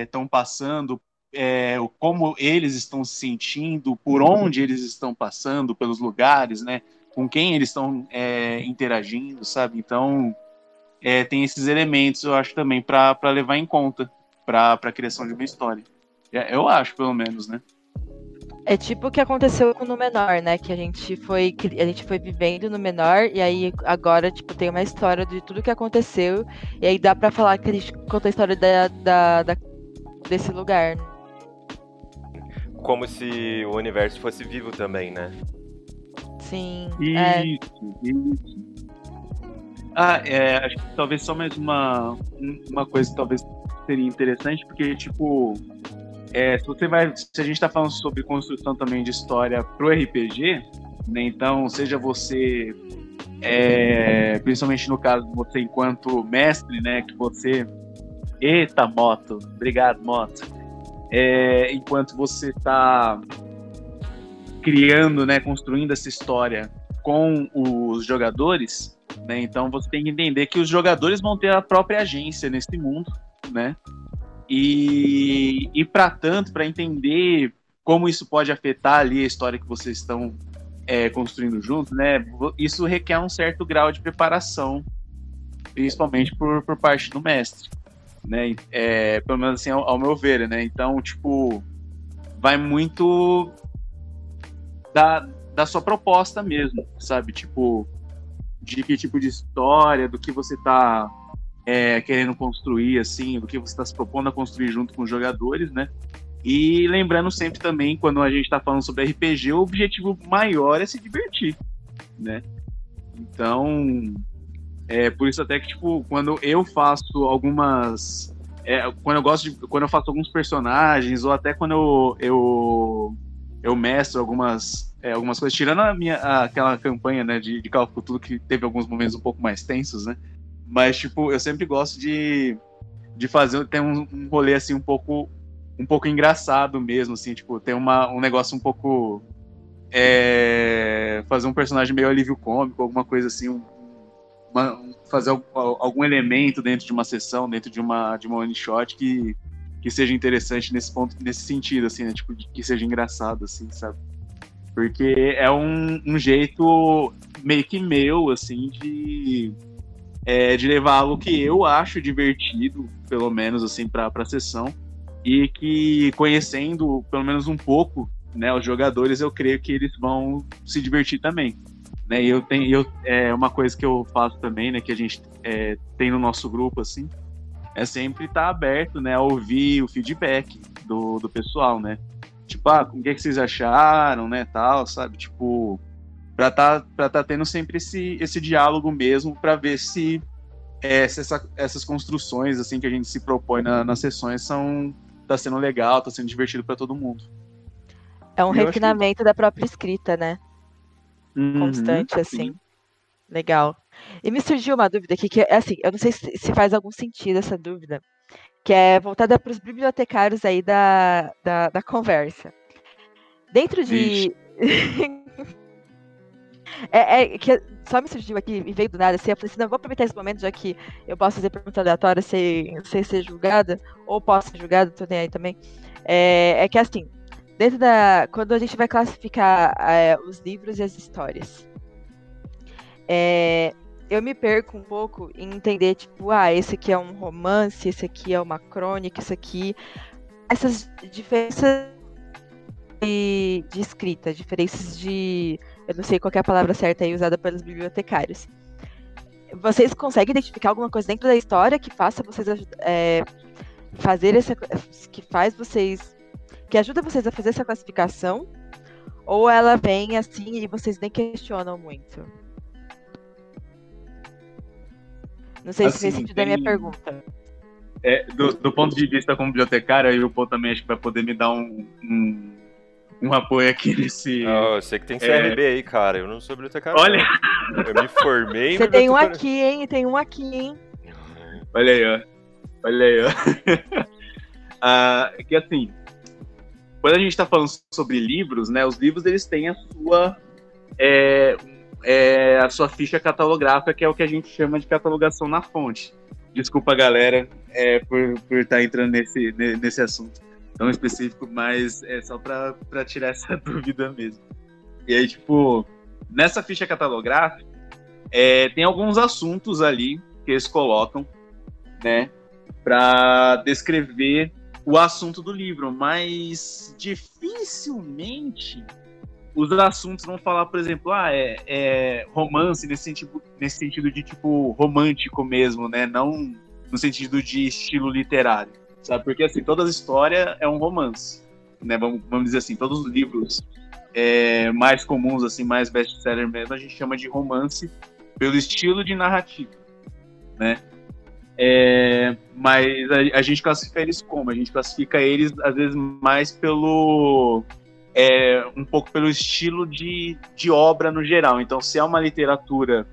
estão é, passando é, como eles estão se sentindo, por onde eles estão passando, pelos lugares, né? Com quem eles estão é, interagindo, sabe? Então, é, tem esses elementos, eu acho, também, para levar em conta para a criação de uma história. É, eu acho, pelo menos, né? É tipo o que aconteceu com o menor, né? Que a gente foi a gente foi vivendo no menor e aí agora tipo tem uma história de tudo que aconteceu e aí dá para falar que a gente conta a história da, da, da desse lugar. Como se o universo fosse vivo também, né? Sim. Isso, é. isso. Ah, é, acho que talvez só mais uma, uma coisa que talvez seria interessante, porque, tipo, é, se você vai. Se a gente está falando sobre construção também de história pro RPG, né? Então, seja você. É, principalmente no caso de você enquanto mestre, né? Que você. Eita, moto! Obrigado, moto. É, enquanto você está criando, né, construindo essa história com os jogadores, né? Então você tem que entender que os jogadores vão ter a própria agência nesse mundo, né? E, e para tanto, para entender como isso pode afetar ali a história que vocês estão é, construindo juntos, né? Isso requer um certo grau de preparação, principalmente por, por parte do mestre, né? É, pelo menos assim, ao, ao meu ver, né? Então, tipo, vai muito da, da sua proposta mesmo, sabe? Tipo, de que tipo de história, do que você tá é, querendo construir, assim, do que você está se propondo a construir junto com os jogadores, né? E lembrando sempre também, quando a gente está falando sobre RPG, o objetivo maior é se divertir, né? Então, é por isso até que, tipo, quando eu faço algumas... É, quando eu gosto de... Quando eu faço alguns personagens, ou até quando eu, eu, eu mestro algumas, é, algumas coisas, tirando a minha, a, aquela campanha, né, de, de Call of que teve alguns momentos um pouco mais tensos, né? Mas, tipo, eu sempre gosto de, de fazer. Tem um, um rolê assim um pouco. Um pouco engraçado mesmo, assim, tipo, tem uma, um negócio um pouco. É, fazer um personagem meio alívio cômico, alguma coisa assim, um, uma, fazer algum elemento dentro de uma sessão, dentro de uma, de uma one shot que, que seja interessante nesse ponto, nesse sentido, assim, né? Tipo, que seja engraçado, assim, sabe? Porque é um, um jeito meio que meu, assim, de é, de levar algo que eu acho divertido, pelo menos assim, para a sessão, e que conhecendo pelo menos um pouco né, os jogadores, eu creio que eles vão se divertir também. Né? E eu tenho, eu, é uma coisa que eu faço também, né, que a gente é, tem no nosso grupo, assim, é sempre estar tá aberto, né, a ouvir o feedback do, do pessoal, né? Tipo, ah, o que, é que vocês acharam, né, tal, sabe? Tipo, para tá, pra tá tendo sempre esse, esse diálogo mesmo, para ver se, é, se essa, essas construções assim que a gente se propõe na, nas sessões são tá sendo legal, tá sendo divertido para todo mundo. É um refinamento que... da própria escrita, né? Uhum, Constante, assim. Sim. Legal. E me surgiu uma dúvida aqui, que é assim, eu não sei se, se faz algum sentido essa dúvida, que é voltada para os bibliotecários aí da, da, da conversa. Dentro de. É, é, que só me surgiu aqui e veio do nada, assim, eu falei assim, não, vou aproveitar esse momento, já que eu posso fazer pergunta aleatória sem, sem ser julgada, ou posso ser julgada, tô nem aí também. É, é que assim, dentro da. Quando a gente vai classificar é, os livros e as histórias, é, eu me perco um pouco em entender, tipo, ah, esse aqui é um romance, esse aqui é uma crônica, esse aqui. Essas diferenças de, de escrita, diferenças de eu não sei qual é a palavra certa aí usada pelos bibliotecários. Vocês conseguem identificar alguma coisa dentro da história que faça vocês é, fazer essa. que faz vocês. que ajuda vocês a fazer essa classificação? Ou ela vem assim e vocês nem questionam muito? Não sei assim, se fez sentido tem... a minha pergunta. É, do, do, ponto de vista como bibliotecário, aí o Paul também acho que vai poder me dar um, um um apoio aqui nesse. Oh, eu sei que tem CRB é... aí, cara. Eu não sou bibliotecário. Olha! Não. Eu me formei. Você tem um aqui, hein? Tem um aqui, hein? Olha aí, ó. Olha aí, ó. ah, que assim, quando a gente está falando sobre livros, né? Os livros eles têm a sua é, é, a sua ficha catalográfica, que é o que a gente chama de catalogação na fonte. Desculpa, galera, é, por por estar tá entrando nesse nesse assunto tão específico, mas é só para tirar essa dúvida mesmo. E aí, tipo, nessa ficha catalográfica, é, tem alguns assuntos ali que eles colocam, né, para descrever o assunto do livro, mas dificilmente os assuntos vão falar, por exemplo, ah, é, é romance nesse sentido, nesse sentido de tipo romântico mesmo, né? Não no sentido de estilo literário, sabe? Porque assim, toda história é um romance, né? Vamos, vamos dizer assim, todos os livros é, mais comuns, assim, mais best-seller mesmo, a gente chama de romance pelo estilo de narrativa, né? É, mas a, a, gente classifica eles como? A gente classifica eles, às vezes, mais pelo. É, um pouco pelo estilo de, de obra no geral. Então, se é uma literatura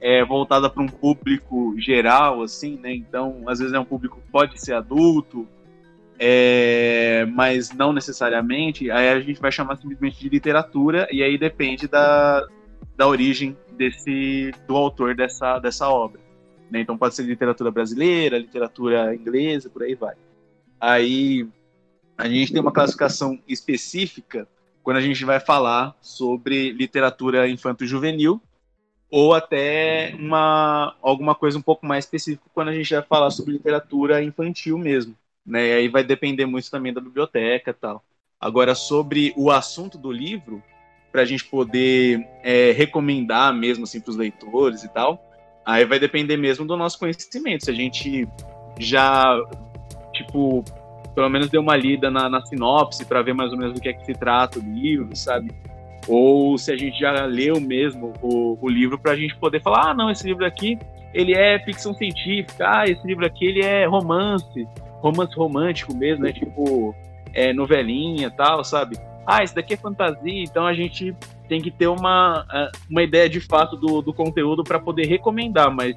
é, voltada para um público geral, assim, né? Então, às vezes é um público que pode ser adulto, é, mas não necessariamente. Aí a gente vai chamar simplesmente de literatura e aí depende da, da origem desse do autor dessa, dessa obra. Né? Então pode ser literatura brasileira, literatura inglesa, por aí vai. Aí a gente tem uma classificação específica quando a gente vai falar sobre literatura infanto-juvenil ou até uma alguma coisa um pouco mais específica quando a gente vai falar sobre literatura infantil mesmo, né? E aí vai depender muito também da biblioteca, tal. Agora sobre o assunto do livro, para a gente poder é, recomendar mesmo assim para os leitores e tal, Aí vai depender mesmo do nosso conhecimento. Se a gente já, tipo, pelo menos deu uma lida na, na sinopse para ver mais ou menos do que é que se trata o livro, sabe? Ou se a gente já leu mesmo o, o livro para a gente poder falar, ah, não, esse livro aqui ele é ficção científica, ah, esse livro aqui ele é romance, romance romântico mesmo, né? Tipo, é, novelinha tal, sabe? Ah, esse daqui é fantasia, então a gente tem que ter uma, é, uma ideia de fato do, do conteúdo para poder recomendar, mas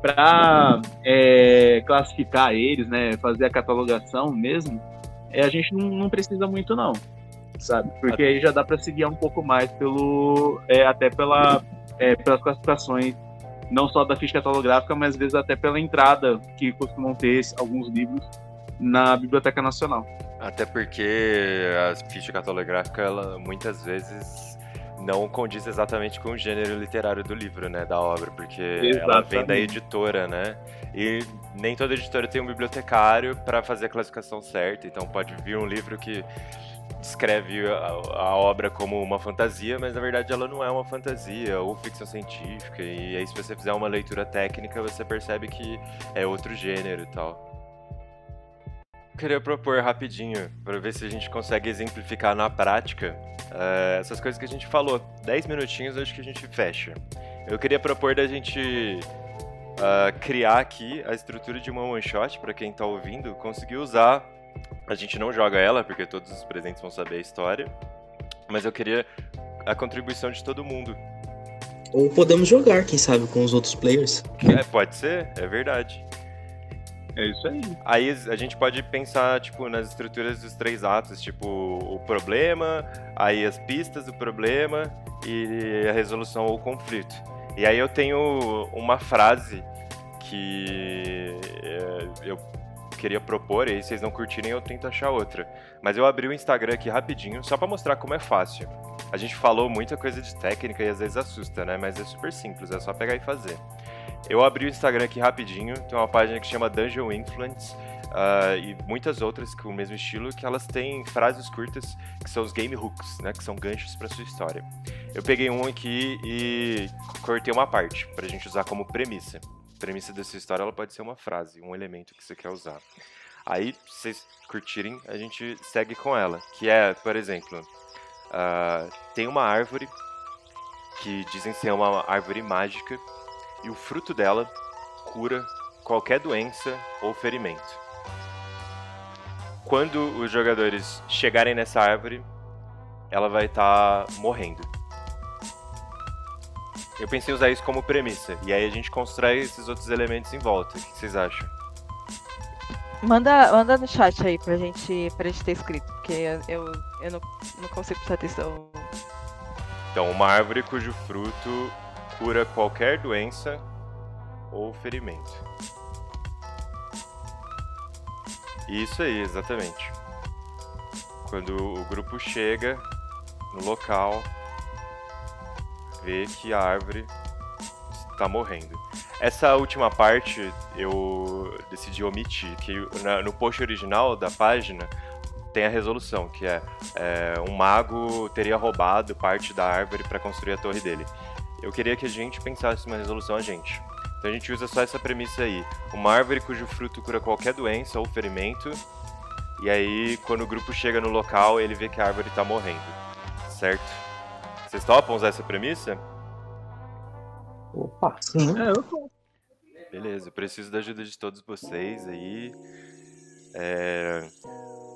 para é, classificar eles, né, fazer a catalogação mesmo, é, a gente não, não precisa muito não, sabe? Porque aí já dá para seguir um pouco mais pelo, é, até pela, é, pelas classificações não só da ficha catalográfica, mas às vezes até pela entrada que costumam ter alguns livros na Biblioteca Nacional. Até porque a ficha catalográfica, ela, muitas vezes não condiz exatamente com o gênero literário do livro, né, da obra, porque exatamente. ela vem da editora, né? E nem toda editora tem um bibliotecário para fazer a classificação certa, então pode vir um livro que descreve a, a, obra como uma fantasia, mas na verdade ela não é uma fantasia ou ficção científica. E aí se você fizer uma leitura técnica, você percebe que é outro gênero e tal queria propor rapidinho, para ver se a gente consegue exemplificar na prática uh, essas coisas que a gente falou. 10 minutinhos acho que a gente fecha. Eu queria propor da gente uh, criar aqui a estrutura de uma one shot para quem está ouvindo conseguir usar. A gente não joga ela, porque todos os presentes vão saber a história, mas eu queria a contribuição de todo mundo. Ou podemos jogar, quem sabe, com os outros players. É, pode ser, é verdade. É isso aí. Aí a gente pode pensar, tipo, nas estruturas dos três atos, tipo, o problema, aí as pistas do problema e a resolução ou conflito. E aí eu tenho uma frase que é, eu queria propor, e aí vocês não curtirem, eu tento achar outra. Mas eu abri o Instagram aqui rapidinho, só para mostrar como é fácil. A gente falou muita coisa de técnica e às vezes assusta, né? Mas é super simples, é só pegar e fazer. Eu abri o Instagram aqui rapidinho, tem uma página que chama Dungeon Influence. Uh, e muitas outras com o mesmo estilo, que elas têm frases curtas que são os game hooks, né, que são ganchos para sua história. Eu peguei um aqui e cortei uma parte para a gente usar como premissa. A premissa dessa história ela pode ser uma frase, um elemento que você quer usar. Aí, se vocês curtirem, a gente segue com ela, que é, por exemplo, uh, tem uma árvore que dizem ser uma árvore mágica e o fruto dela cura qualquer doença ou ferimento. Quando os jogadores chegarem nessa árvore, ela vai estar tá morrendo. Eu pensei em usar isso como premissa, e aí a gente constrói esses outros elementos em volta. O que vocês acham? Manda, manda no chat aí pra gente, pra gente ter escrito, porque eu, eu, não, não consigo prestar atenção. Então, uma árvore cujo fruto cura qualquer doença ou ferimento. Isso aí, exatamente. Quando o grupo chega no local, vê que a árvore está morrendo. Essa última parte eu decidi omitir, que no post original da página tem a resolução, que é, é um mago teria roubado parte da árvore para construir a torre dele. Eu queria que a gente pensasse uma resolução a gente. Então a gente usa só essa premissa aí. Uma árvore cujo fruto cura qualquer doença ou ferimento. E aí, quando o grupo chega no local, ele vê que a árvore está morrendo. Certo? Vocês topam usar essa premissa? Opa! Sim. É, eu tô. Beleza, eu preciso da ajuda de todos vocês aí. É...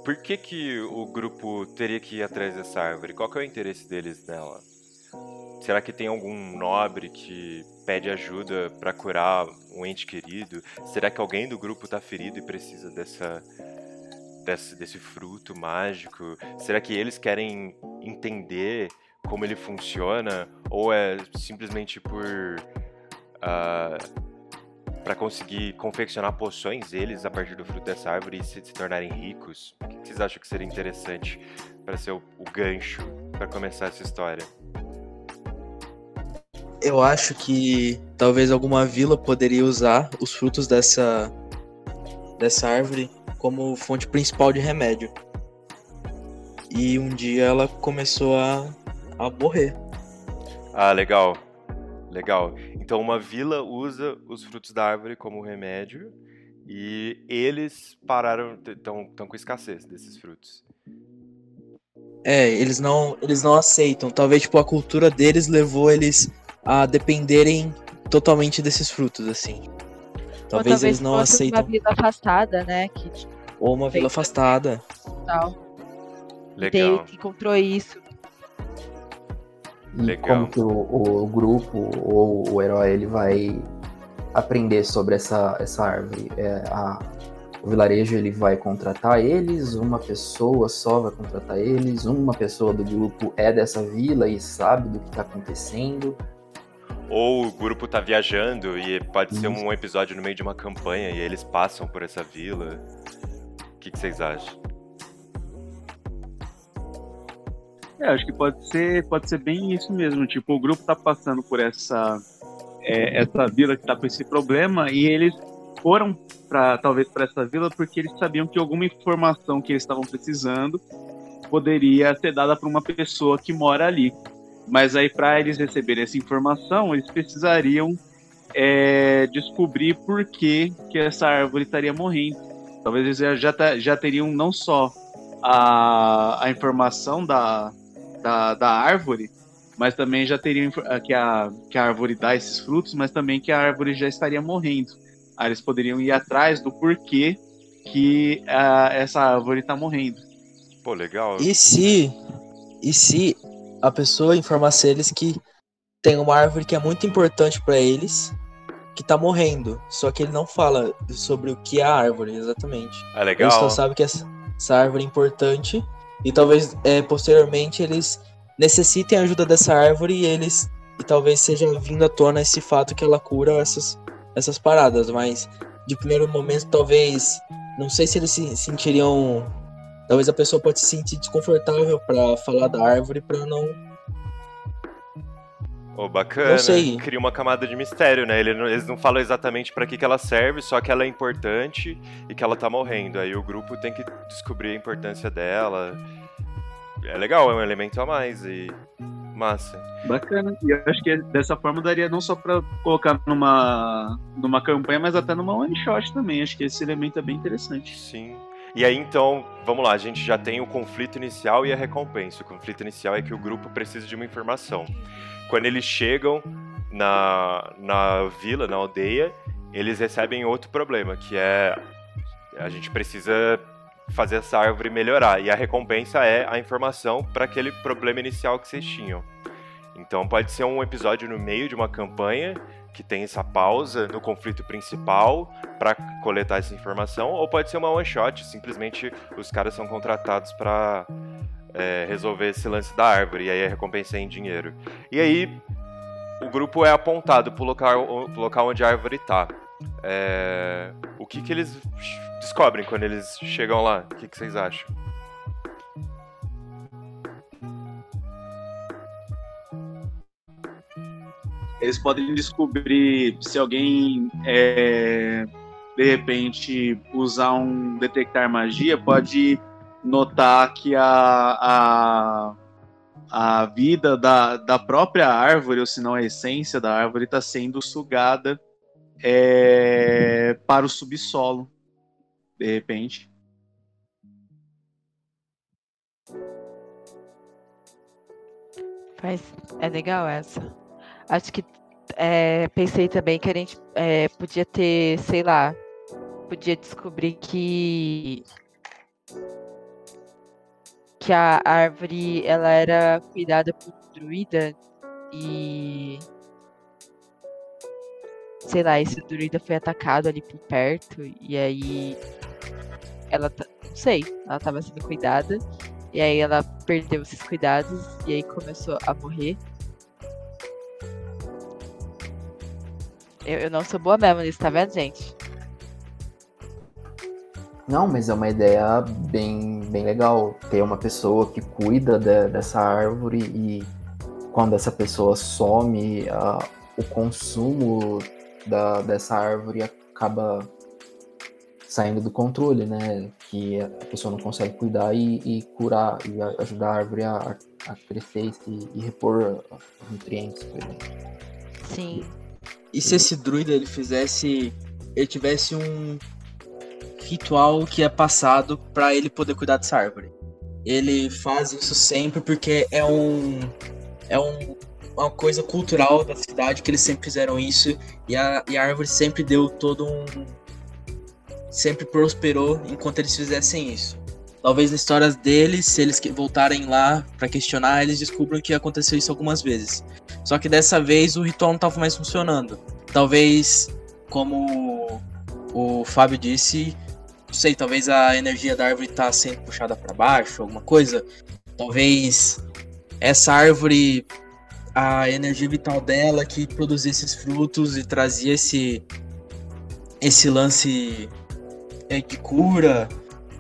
Por que, que o grupo teria que ir atrás dessa árvore? Qual que é o interesse deles nela? Será que tem algum nobre que pede ajuda para curar um ente querido? Será que alguém do grupo tá ferido e precisa dessa desse, desse fruto mágico? Será que eles querem entender como ele funciona ou é simplesmente por uh, para conseguir confeccionar poções eles a partir do fruto dessa árvore e se, se tornarem ricos? O que vocês acham que seria interessante para ser o, o gancho para começar essa história? Eu acho que talvez alguma vila poderia usar os frutos dessa dessa árvore como fonte principal de remédio. E um dia ela começou a, a morrer. Ah, legal. Legal. Então uma vila usa os frutos da árvore como remédio e eles pararam, estão com escassez desses frutos. É, eles não, eles não aceitam. Talvez tipo a cultura deles levou eles a dependerem totalmente desses frutos, assim. Talvez, talvez eles não fosse aceitam. uma vida afastada, né? Que tipo, Ou uma vila afastada. tal. Legal. Que encontrou isso. E Legal. como que o, o grupo ou o herói ele vai aprender sobre essa, essa árvore? É, a, o vilarejo ele vai contratar eles, uma pessoa só vai contratar eles, uma pessoa do grupo é dessa vila e sabe do que está acontecendo. Ou o grupo tá viajando e pode ser um episódio no meio de uma campanha e eles passam por essa vila. O que, que vocês acham? É, acho que pode ser, pode ser bem isso mesmo. Tipo, o grupo tá passando por essa, é, essa vila que tá com esse problema e eles foram para talvez para essa vila porque eles sabiam que alguma informação que eles estavam precisando poderia ser dada para uma pessoa que mora ali. Mas aí para eles receberem essa informação, eles precisariam é, descobrir por que, que essa árvore estaria morrendo. Talvez eles já, já, tá- já teriam não só a, a informação da, da, da árvore, mas também já teriam que a, que a árvore dá esses frutos, mas também que a árvore já estaria morrendo. Aí eles poderiam ir atrás do porquê que ah, essa árvore está morrendo. Pô, legal. E se. E se a pessoa informasse eles que tem uma árvore que é muito importante pra eles, que tá morrendo. Só que ele não fala sobre o que é a árvore, exatamente. É legal. Eles só sabem que essa, essa árvore é importante. E talvez é, posteriormente eles necessitem a ajuda dessa árvore e eles. E talvez seja vindo à tona esse fato que ela cura essas, essas paradas. Mas de primeiro momento, talvez. Não sei se eles se sentiriam. Talvez a pessoa pode se sentir desconfortável pra falar da árvore pra não. Ô, bacana. Não sei. Cria uma camada de mistério, né? Eles não falam exatamente pra que, que ela serve, só que ela é importante e que ela tá morrendo. Aí o grupo tem que descobrir a importância dela. É legal, é um elemento a mais e. Massa. Bacana. E eu acho que dessa forma daria não só para colocar numa, numa campanha, mas até numa one shot também. Acho que esse elemento é bem interessante. Sim. E aí então, vamos lá, a gente já tem o conflito inicial e a recompensa. O conflito inicial é que o grupo precisa de uma informação. Quando eles chegam na, na vila, na aldeia, eles recebem outro problema, que é a gente precisa fazer essa árvore melhorar. E a recompensa é a informação para aquele problema inicial que vocês tinham. Então pode ser um episódio no meio de uma campanha que tem essa pausa no conflito principal para coletar essa informação, ou pode ser uma one shot, simplesmente os caras são contratados para resolver esse lance da árvore, e aí a recompensa é em dinheiro. E aí o grupo é apontado pro local, pro local onde a árvore tá. É, o que, que eles descobrem quando eles chegam lá? O que, que vocês acham? Eles podem descobrir se alguém, é, de repente, usar um detectar magia, pode notar que a, a, a vida da, da própria árvore, ou se não a essência da árvore, está sendo sugada é, para o subsolo, de repente. Mas é legal essa. Acho que é, pensei também que a gente é, podia ter, sei lá, podia descobrir que que a árvore ela era cuidada por druida e sei lá, esse druida foi atacado ali por perto e aí ela não sei, ela estava sendo cuidada e aí ela perdeu esses cuidados e aí começou a morrer. Eu, eu não sou boa mesmo nisso, tá vendo, gente? Não, mas é uma ideia bem, bem legal. Ter uma pessoa que cuida de, dessa árvore e quando essa pessoa some, a, o consumo da, dessa árvore acaba saindo do controle, né? Que a pessoa não consegue cuidar e, e curar e ajudar a árvore a, a crescer e, e repor os nutrientes, por exemplo. Sim. E se esse druida ele fizesse. Ele tivesse um ritual que é passado para ele poder cuidar dessa árvore. Ele faz isso sempre porque é um. É um, uma coisa cultural da cidade que eles sempre fizeram isso. E a, e a árvore sempre deu todo um. Sempre prosperou enquanto eles fizessem isso. Talvez na história deles, se eles voltarem lá para questionar, eles descubram que aconteceu isso algumas vezes. Só que dessa vez o ritual não estava mais funcionando. Talvez, como o Fábio disse, não sei, talvez a energia da árvore está sendo puxada para baixo, alguma coisa. Talvez essa árvore, a energia vital dela que produzia esses frutos e trazia esse esse lance é, de cura,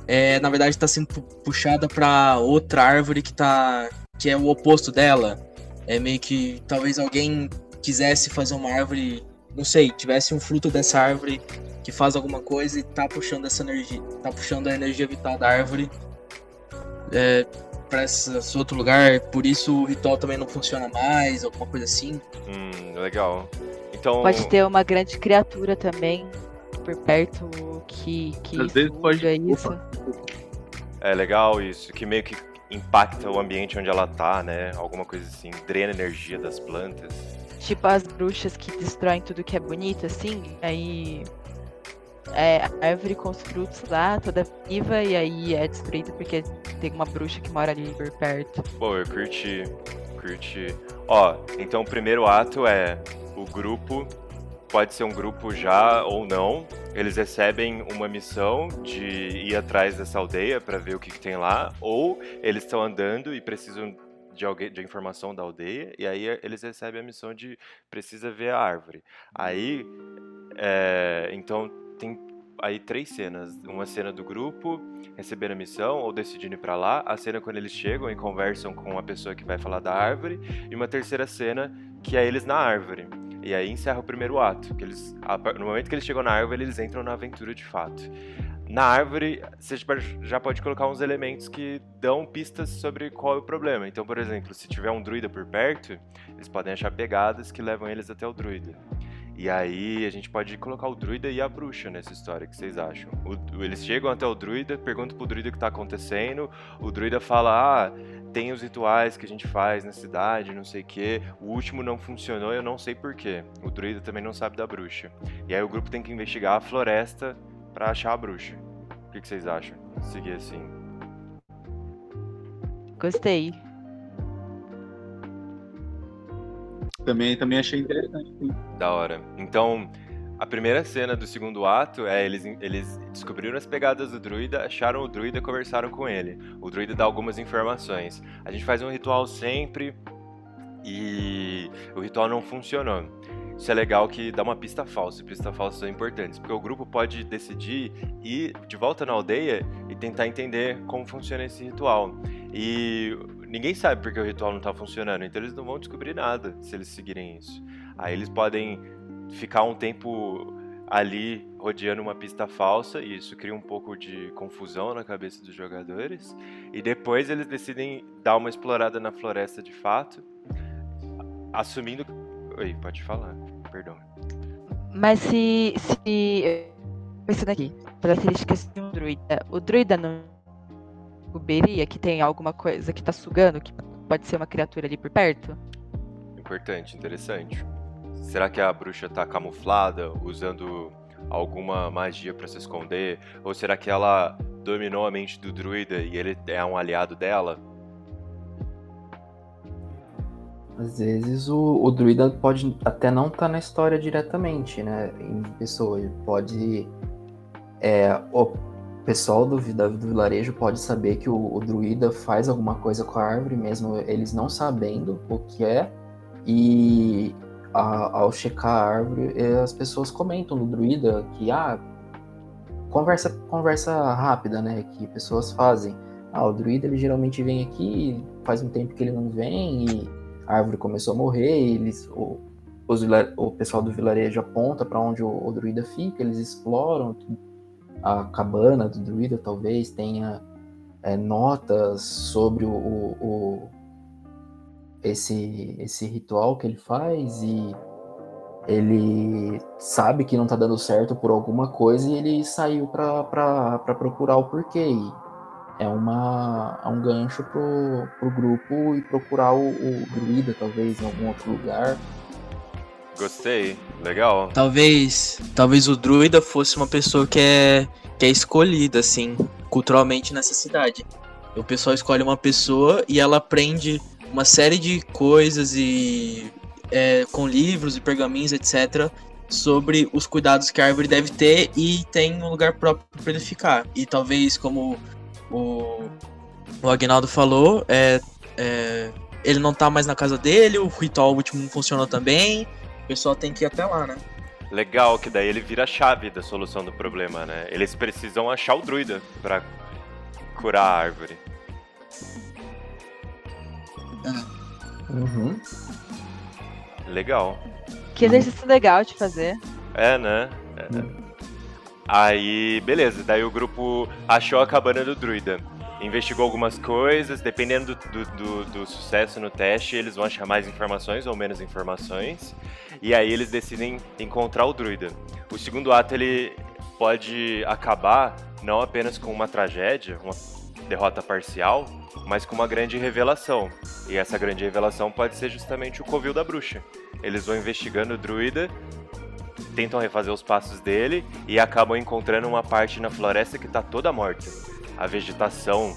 é, na verdade está sendo puxada para outra árvore que tá que é o oposto dela. É meio que talvez alguém quisesse fazer uma árvore, não sei, tivesse um fruto dessa árvore que faz alguma coisa e tá puxando essa energia, tá puxando a energia vital da árvore é, para esse outro lugar, por isso o ritual também não funciona mais, alguma coisa assim. Hum, legal. Então pode ter uma grande criatura também por perto que que Às vezes pode isso. É legal isso, que meio que impacta o ambiente onde ela tá, né? Alguma coisa assim, drena energia das plantas. Tipo as bruxas que destroem tudo que é bonito, assim, aí é, a árvore com os frutos lá, toda viva, e aí é destruída porque tem uma bruxa que mora ali por perto. Pô, eu curti. Curti. Ó, então o primeiro ato é o grupo. Pode ser um grupo já ou não. Eles recebem uma missão de ir atrás dessa aldeia para ver o que, que tem lá. Ou eles estão andando e precisam de, alguém, de informação da aldeia, e aí eles recebem a missão de precisa ver a árvore. Aí, é, então tem aí três cenas. Uma cena do grupo recebendo a missão ou decidindo ir para lá, a cena quando eles chegam e conversam com a pessoa que vai falar da árvore, e uma terceira cena que é eles na árvore. E aí encerra o primeiro ato, que eles no momento que eles chegam na árvore, eles entram na aventura de fato. Na árvore, você já pode colocar uns elementos que dão pistas sobre qual é o problema. Então, por exemplo, se tiver um druida por perto, eles podem achar pegadas que levam eles até o druida. E aí a gente pode colocar o druida e a bruxa nessa história, o que vocês acham? O, eles chegam até o druida, perguntam pro druida o que tá acontecendo, o druida fala, ah, tem os rituais que a gente faz na cidade, não sei o que, o último não funcionou, eu não sei porquê. O druida também não sabe da bruxa. E aí o grupo tem que investigar a floresta para achar a bruxa. O que, que vocês acham? Seguir assim. Gostei. Também, também achei interessante. Sim. Da hora. Então, a primeira cena do segundo ato é eles, eles descobriram as pegadas do druida, acharam o druida e conversaram com ele. O druida dá algumas informações. A gente faz um ritual sempre e o ritual não funcionou. Isso é legal que dá uma pista falsa, e pistas falsas são importantes, porque o grupo pode decidir ir de volta na aldeia e tentar entender como funciona esse ritual. E ninguém sabe porque o ritual não está funcionando, então eles não vão descobrir nada se eles seguirem isso. Aí eles podem ficar um tempo ali rodeando uma pista falsa e isso cria um pouco de confusão na cabeça dos jogadores. E depois eles decidem dar uma explorada na floresta de fato, assumindo. Oi, pode falar, perdão. Mas se. se... Pensando aqui, características de um druida. O druida não descobriria que tem alguma coisa que tá sugando, que pode ser uma criatura ali por perto? Importante, interessante. Será que a bruxa tá camuflada, usando alguma magia para se esconder? Ou será que ela dominou a mente do druida e ele é um aliado dela? Às vezes o, o druida pode até não estar tá na história diretamente, né? Em pessoa. Ele pode. É, o pessoal do, do vilarejo pode saber que o, o, druida faz alguma coisa com a árvore, mesmo eles não sabendo o que é. E a, ao checar a árvore, as pessoas comentam no druida que, ah, conversa, conversa rápida, né? Que pessoas fazem. Ah, o druida ele geralmente vem aqui, faz um tempo que ele não vem e a árvore começou a morrer, eles, o, os, o pessoal do vilarejo aponta para onde o, o, druida fica, eles exploram a cabana do druida, talvez tenha é, notas sobre o, o, esse, esse ritual que ele faz e ele sabe que não tá dando certo por alguma coisa e ele saiu para procurar o porquê. E é, uma, é um gancho pro, pro grupo e procurar o, o druida, talvez, em algum outro lugar. Gostei, legal. Talvez, talvez o druida fosse uma pessoa que é, que é escolhida, assim, culturalmente nessa cidade. O pessoal escolhe uma pessoa e ela aprende uma série de coisas e é, com livros e pergaminhos, etc., sobre os cuidados que a árvore deve ter e tem um lugar próprio para ele ficar. E talvez, como o, o Agnaldo falou, é, é, ele não tá mais na casa dele, o ritual último não funcionou também, o pessoal tem que ir até lá, né? Legal, que daí ele vira a chave da solução do problema, né? Eles precisam achar o druida para curar a árvore. Uhum. Legal. Que exercício legal de fazer. É, né? É. Uhum. Aí, beleza. Daí o grupo achou a cabana do druida. Investigou algumas coisas, dependendo do, do, do, sucesso no teste, eles vão achar mais informações ou menos informações. E aí eles decidem encontrar o druida. O segundo ato ele pode acabar não apenas com uma tragédia, uma derrota parcial, mas com uma grande revelação. E essa grande revelação pode ser justamente o covil da bruxa. Eles vão investigando o druida, tentam refazer os passos dele e acabam encontrando uma parte na floresta que está toda morta. A vegetação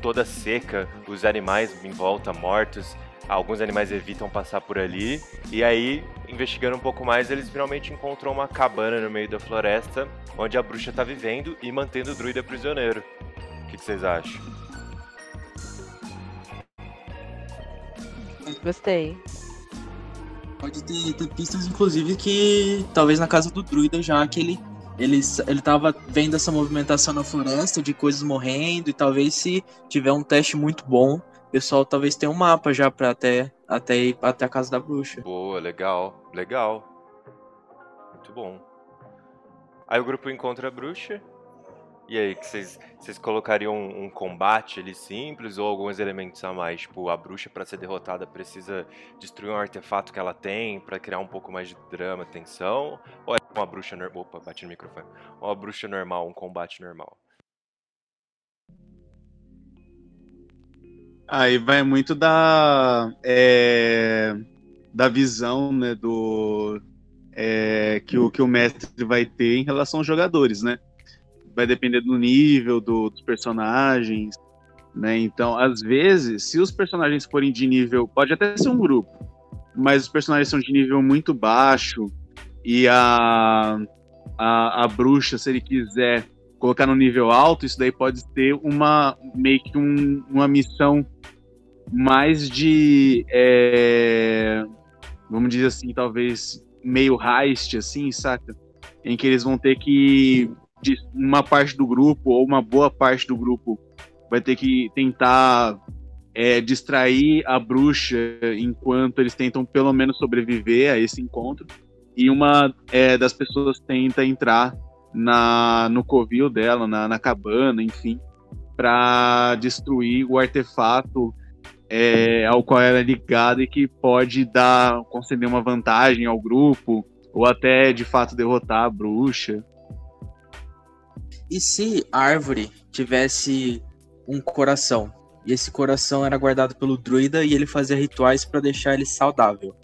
toda seca, os animais em volta mortos, alguns animais evitam passar por ali. E aí, investigando um pouco mais, eles finalmente encontram uma cabana no meio da floresta onde a bruxa está vivendo e mantendo o druida prisioneiro. O que, que vocês acham? Gostei. Pode ter, ter, pistas, inclusive, que talvez na casa do druida já que ele, ele, ele tava vendo essa movimentação na floresta de coisas morrendo, e talvez se tiver um teste muito bom, o pessoal talvez tenha um mapa já pra até, até ir até a casa da bruxa. Boa, legal, legal. Muito bom. Aí o grupo encontra a bruxa, e aí, que vocês, colocariam um, um, combate ali simples ou alguns elementos a mais? Tipo, a bruxa para ser derrotada precisa destruir um artefato que ela tem para criar um pouco mais de drama, tensão? Ou é uma bruxa normal? Opa, bati no microfone. Uma bruxa normal, um combate normal? Aí vai muito da é, da visão, né, do é, que o que o mestre vai ter em relação aos jogadores, né? Vai depender do nível do, dos personagens, né? Então, às vezes, se os personagens forem de nível, pode até ser um grupo, mas os personagens são de nível muito baixo e a, a, a bruxa, se ele quiser colocar no nível alto, isso daí pode ter uma meio que um, uma missão mais de é, vamos dizer assim, talvez meio heist, assim, saca? Em que eles vão ter que de uma parte do grupo ou uma boa parte do grupo vai ter que tentar é, distrair a bruxa enquanto eles tentam pelo menos sobreviver a esse encontro. e uma é, das pessoas tenta entrar na, no covil dela, na, na cabana, enfim, para destruir o artefato é, ao qual ela é ligada e que pode dar conceder uma vantagem ao grupo ou até de fato derrotar a bruxa. E se a árvore tivesse um coração e esse coração era guardado pelo druida e ele fazia rituais para deixar ele saudável?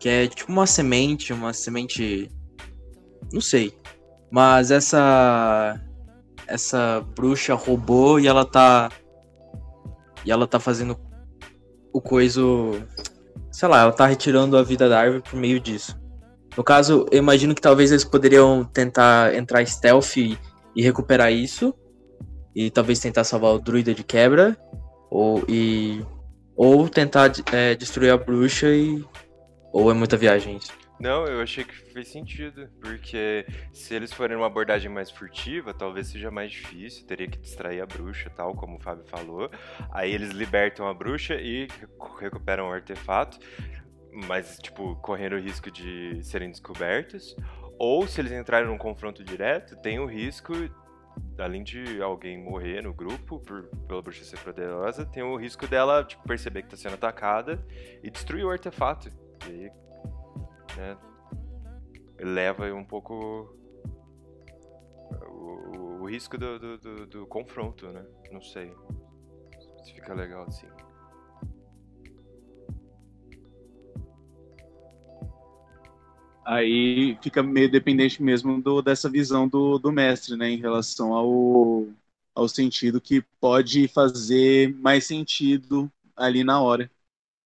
Que é tipo uma semente, uma semente. Não sei. Mas essa. Essa bruxa roubou e ela tá. E ela tá fazendo o coiso. Sei lá, ela tá retirando a vida da árvore por meio disso. No caso, eu imagino que talvez eles poderiam tentar entrar stealth e recuperar isso. E talvez tentar salvar o druida de quebra. Ou, e, ou tentar é, destruir a bruxa e ou é muita viagem isso? Não, eu achei que fez sentido, porque se eles forem uma abordagem mais furtiva, talvez seja mais difícil, teria que distrair a bruxa, tal, como o Fábio falou. Aí eles libertam a bruxa e recuperam o artefato, mas, tipo, correndo o risco de serem descobertos. Ou se eles entrarem num confronto direto, tem o risco além de alguém morrer no grupo por, pela bruxa ser poderosa, tem o risco dela tipo, perceber que está sendo atacada e destruir o artefato. E aí, né, leva um pouco o, o risco do, do, do, do, confronto, né? Não sei se fica legal assim. Aí fica meio dependente mesmo do, dessa visão do, do mestre, né? Em relação ao, ao sentido que pode fazer mais sentido ali na hora,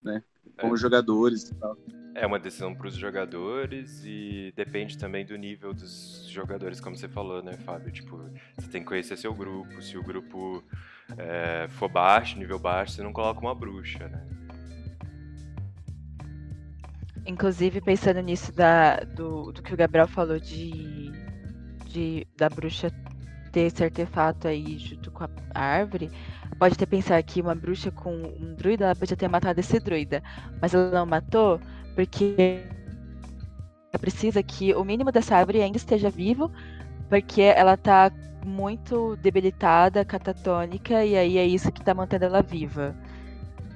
né? com os jogadores e tal. É uma decisão para os jogadores e depende também do nível dos jogadores, como você falou, né, Fábio? Tipo, você tem que conhecer seu grupo. Se o grupo é, for baixo, nível baixo, você não coloca uma bruxa, né? Inclusive, pensando nisso da, do, do que o Gabriel falou de, de da bruxa ter esse artefato aí junto com a árvore, pode ter pensado que uma bruxa com um druida, ela podia ter matado esse druida. Mas ela não matou porque ela precisa que o mínimo dessa árvore ainda esteja vivo, porque ela tá muito debilitada, catatônica, e aí é isso que tá mantendo ela viva.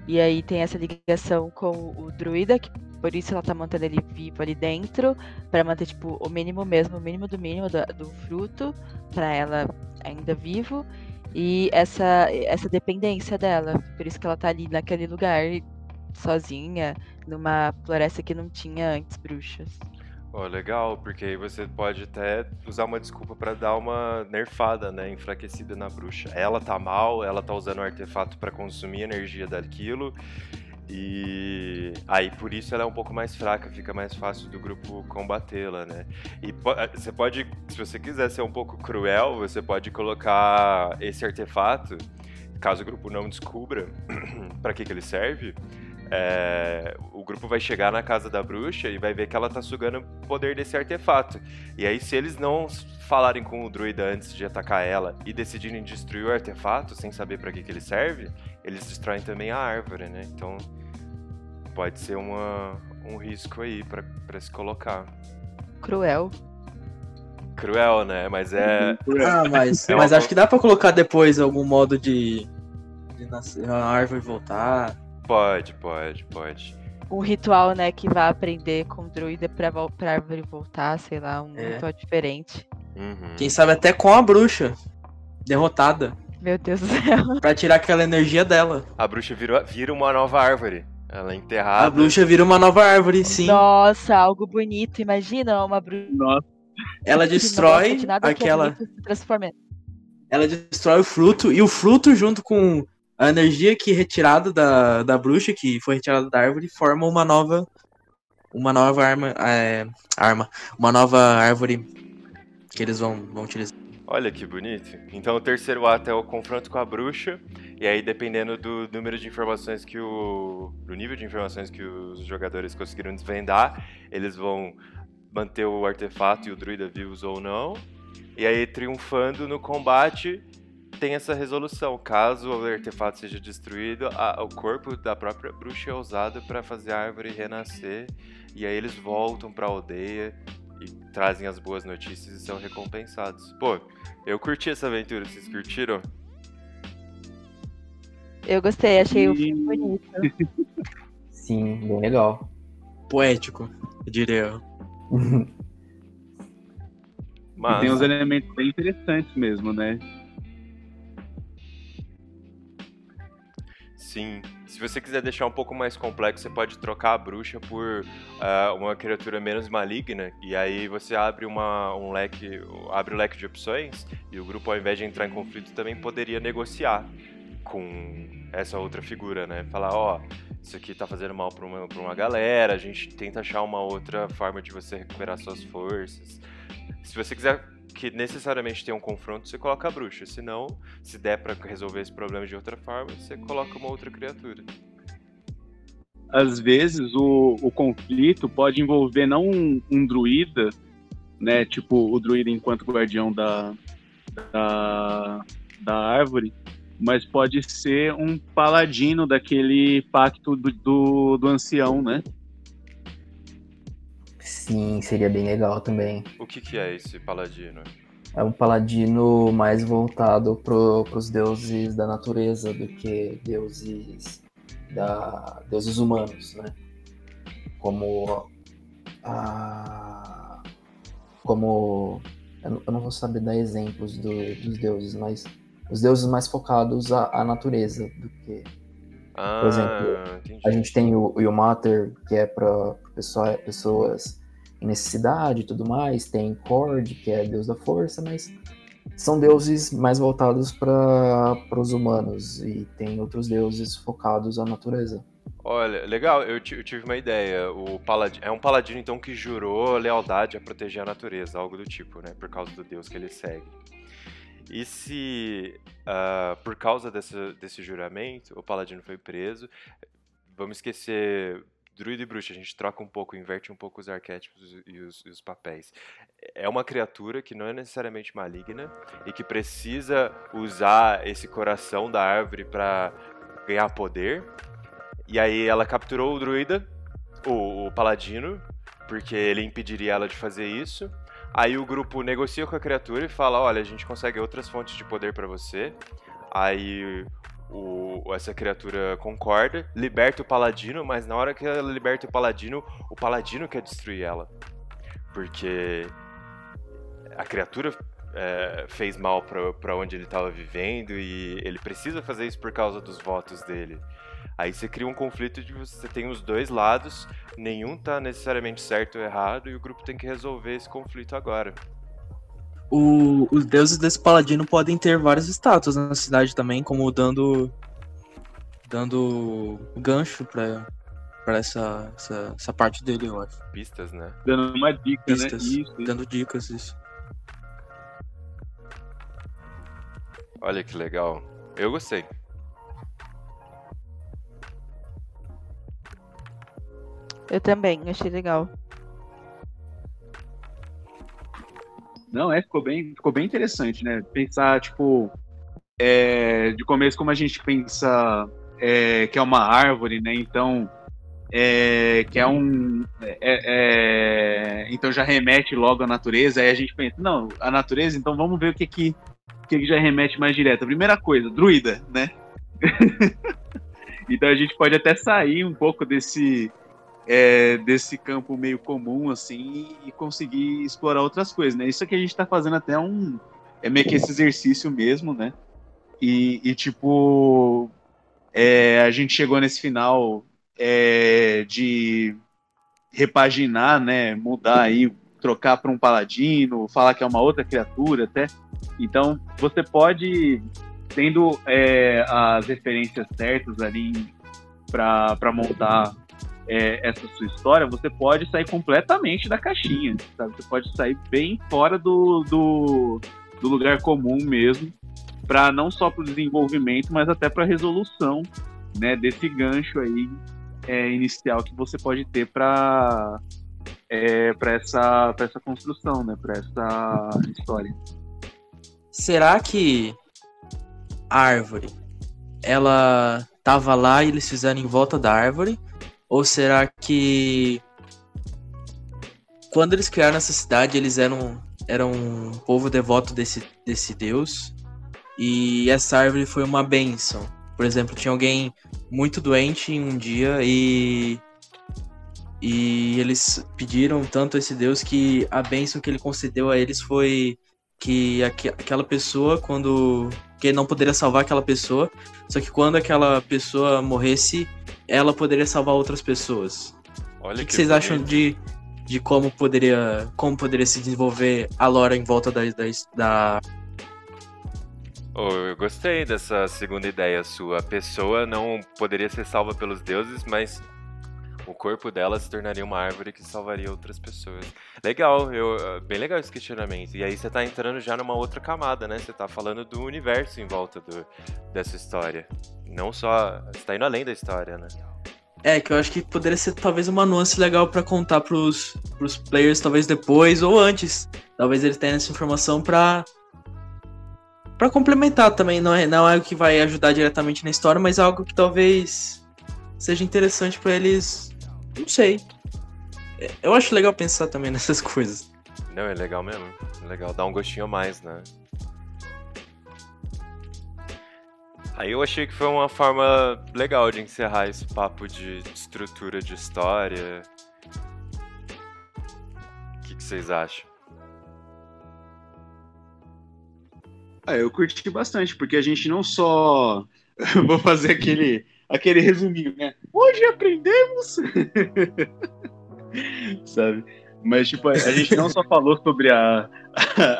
E aí tem essa ligação com o druida, que por isso ela tá mantendo ele vivo ali dentro, para manter tipo o mínimo mesmo, o mínimo do mínimo do, do fruto, para ela ainda vivo e essa, essa dependência dela. Por isso que ela tá ali naquele lugar sozinha, numa floresta que não tinha antes bruxas. Oh, legal, porque aí você pode até usar uma desculpa para dar uma nerfada, né, enfraquecida na bruxa. Ela tá mal, ela tá usando o artefato para consumir energia daquilo e aí por isso ela é um pouco mais fraca, fica mais fácil do grupo combatê-la, né? E eh, você pode, se você quiser ser um pouco cruel, você pode colocar esse artefato, caso o grupo não descubra para que, que ele serve. É, o grupo vai chegar na casa da bruxa e vai ver que ela tá sugando o poder desse artefato. E aí, se eles não falarem com o druida antes de atacar ela e decidirem destruir o artefato sem saber para que, que ele serve, eles destroem também a árvore, né? Então, pode ser uma, um risco aí para se colocar. Cruel. Cruel, né? Mas é. Ah, mas, é mas acho que dá para colocar depois algum modo de, de nascer, a árvore voltar. Pode, pode, pode. Um ritual, né, que vai aprender com o druida pra, pra árvore voltar, sei lá, um é. ritual diferente. Uhum. Quem sabe até com a bruxa derrotada. Meu Deus do céu. Pra tirar aquela energia dela. A bruxa vira, vira uma nova árvore. Ela é enterrada. A bruxa vira uma nova árvore, sim. Nossa, algo bonito. Imagina uma bruxa. Nossa. Ela destrói Nossa, aquela. É ela destrói o fruto e o fruto junto com a energia que é retirada da, da bruxa, que foi retirada da árvore, forma uma nova. Uma nova arma. É, arma. Uma nova árvore que eles vão, vão utilizar. Olha que bonito. Então o terceiro ato é o confronto com a bruxa. E aí, dependendo do número de informações que o. do nível de informações que os jogadores conseguiram desvendar, eles vão manter o artefato e o druida vivos ou não. E aí, triunfando no combate, tem essa resolução. Caso o artefato seja destruído, a, o corpo da própria bruxa é usado para fazer a árvore renascer. E aí eles voltam para a aldeia e trazem as boas notícias e são recompensados. Pô, eu curti essa aventura, vocês curtiram? Eu gostei, achei o filme bonito. Sim, bem legal. Poético, eu diria. Mas... Tem uns elementos bem interessantes mesmo, né? Sim. Se você quiser deixar um pouco mais complexo, você pode trocar a bruxa por uh, uma criatura menos maligna. E aí você abre uma, um leque, abre o leque de opções e o grupo, ao invés de entrar em conflito, também poderia negociar com essa outra figura, né? Falar, ó, oh, isso aqui tá fazendo mal pra uma, pra uma galera, a gente tenta achar uma outra forma de você recuperar suas forças. Se você quiser que necessariamente tenha um confronto, você coloca a bruxa. Se não, se der para resolver esse problema de outra forma, você coloca uma outra criatura. Às vezes o, o conflito pode envolver não um, um druida, né? Tipo o druida enquanto guardião da, da, da árvore, mas pode ser um paladino daquele pacto do, do, do ancião, né? Sim, seria bem legal também. O que, que é esse paladino? É um paladino mais voltado para os deuses da natureza do que deuses da deuses humanos, né? Como a como eu não vou saber dar exemplos do, dos deuses, mas os deuses mais focados à, à natureza do que ah, por exemplo, entendi. a gente tem o, Yomater, que é para pessoas em necessidade e tudo mais, tem Cord, que é deus da força, mas são deuses mais voltados para os humanos e tem outros deuses focados à natureza. Olha, legal, eu, eu tive uma ideia. O paladino, é um paladino então que jurou lealdade a proteger a natureza, algo do tipo, né? Por causa do deus que ele segue. E se, uh, por causa desse, desse juramento, o paladino foi preso, vamos esquecer druida e bruxa, a gente troca um pouco, inverte um pouco os arquétipos e os, e os, papéis. É uma criatura que não é necessariamente maligna e que precisa usar esse coração da árvore para ganhar poder. E aí ela capturou o druida, o, o paladino, porque ele impediria ela de fazer isso. Aí o grupo negocia com a criatura e fala: olha, a gente consegue outras fontes de poder para você. Aí o, essa criatura concorda, liberta o paladino, mas na hora que ela liberta o paladino, o paladino quer destruir ela. Porque a criatura é, fez mal para onde ele estava vivendo e ele precisa fazer isso por causa dos votos dele. Aí você cria um conflito de você tem os dois lados, nenhum tá necessariamente certo ou errado e o grupo tem que resolver esse conflito agora o, os deuses desse paladino podem ter vários status na cidade também, como dando dando gancho para para essa, essa, essa parte dele, eu acho. Pistas, né? Dando uma dica, né? Pistas, né? Isso, dando dicas, isso. Olha que legal. Eu gostei. Eu também, achei legal. Não, é, ficou bem, ficou bem interessante, né? Pensar, tipo, é, de começo, como a gente pensa é, que é uma árvore, né? Então, é, que é um. É, é, então já remete logo à natureza, aí a gente pensa, não, a natureza, então vamos ver o que que, que, que já remete mais direto. Primeira coisa, druida, né? então a gente pode até sair um pouco desse é, desse campo meio comum, assim, e conseguir explorar outras coisas, né? Isso que a gente tá fazendo até um. É meio que esse exercício mesmo, né? E, e tipo. É, a gente chegou nesse final é, de repaginar, né? Mudar aí, trocar para um paladino, falar que é uma outra criatura até. Então, você pode, tendo é, as referências certas ali para montar é, essa sua história, você pode sair completamente da caixinha, sabe? Você pode sair bem fora do, do, do lugar comum mesmo, para não só para o desenvolvimento, mas até para a resolução né, desse gancho aí é, inicial que você pode ter para é, para essa, essa construção, né, para essa história. Será que árvore, ela tava lá e eles fizeram em volta da árvore? Ou será que quando eles criaram essa cidade, eles eram, eram um povo devoto desse, desse deus? E essa árvore foi uma benção. Por exemplo, tinha alguém muito doente em um dia e e eles pediram tanto a esse Deus que a bênção que ele concedeu a eles foi que aqu aquela pessoa, quando. que ele não poderia salvar aquela pessoa, só que quando aquela pessoa morresse, ela poderia salvar outras pessoas. Olha o que, que que vocês bonito. acham de, de como poderia. como poderia se desenvolver a lore em volta da. da, da... Oh, eu gostei dessa segunda ideia sua. A pessoa não poderia ser salva pelos deuses, mas o corpo dela se tornaria uma árvore que salvaria outras pessoas. Legal, eu, bem legal esse questionamento. E aí você tá entrando já numa outra camada, né? Você tá falando do universo em volta do, dessa história. Não só. Você tá indo além da história, né? É, que eu acho que poderia ser talvez uma nuance legal pra contar pros, pros players, talvez depois ou antes. Talvez eles tenham essa informação pra. pra complementar também. Não é, não é algo que vai ajudar diretamente na história, mas é algo que talvez seja interessante pra eles. Não sei. Eu acho legal pensar também nessas coisas. Não, é legal mesmo. É legal, dá um gostinho a mais, né? Aí eu achei que foi uma forma legal de encerrar esse papo de estrutura de história. O que, que vocês acham? Ah, eu curti bastante, porque a gente não só. Vou fazer aquele, aquele resuminho, né? Hoje aprendemos. Sabe? Mas, tipo, a gente não só falou sobre a,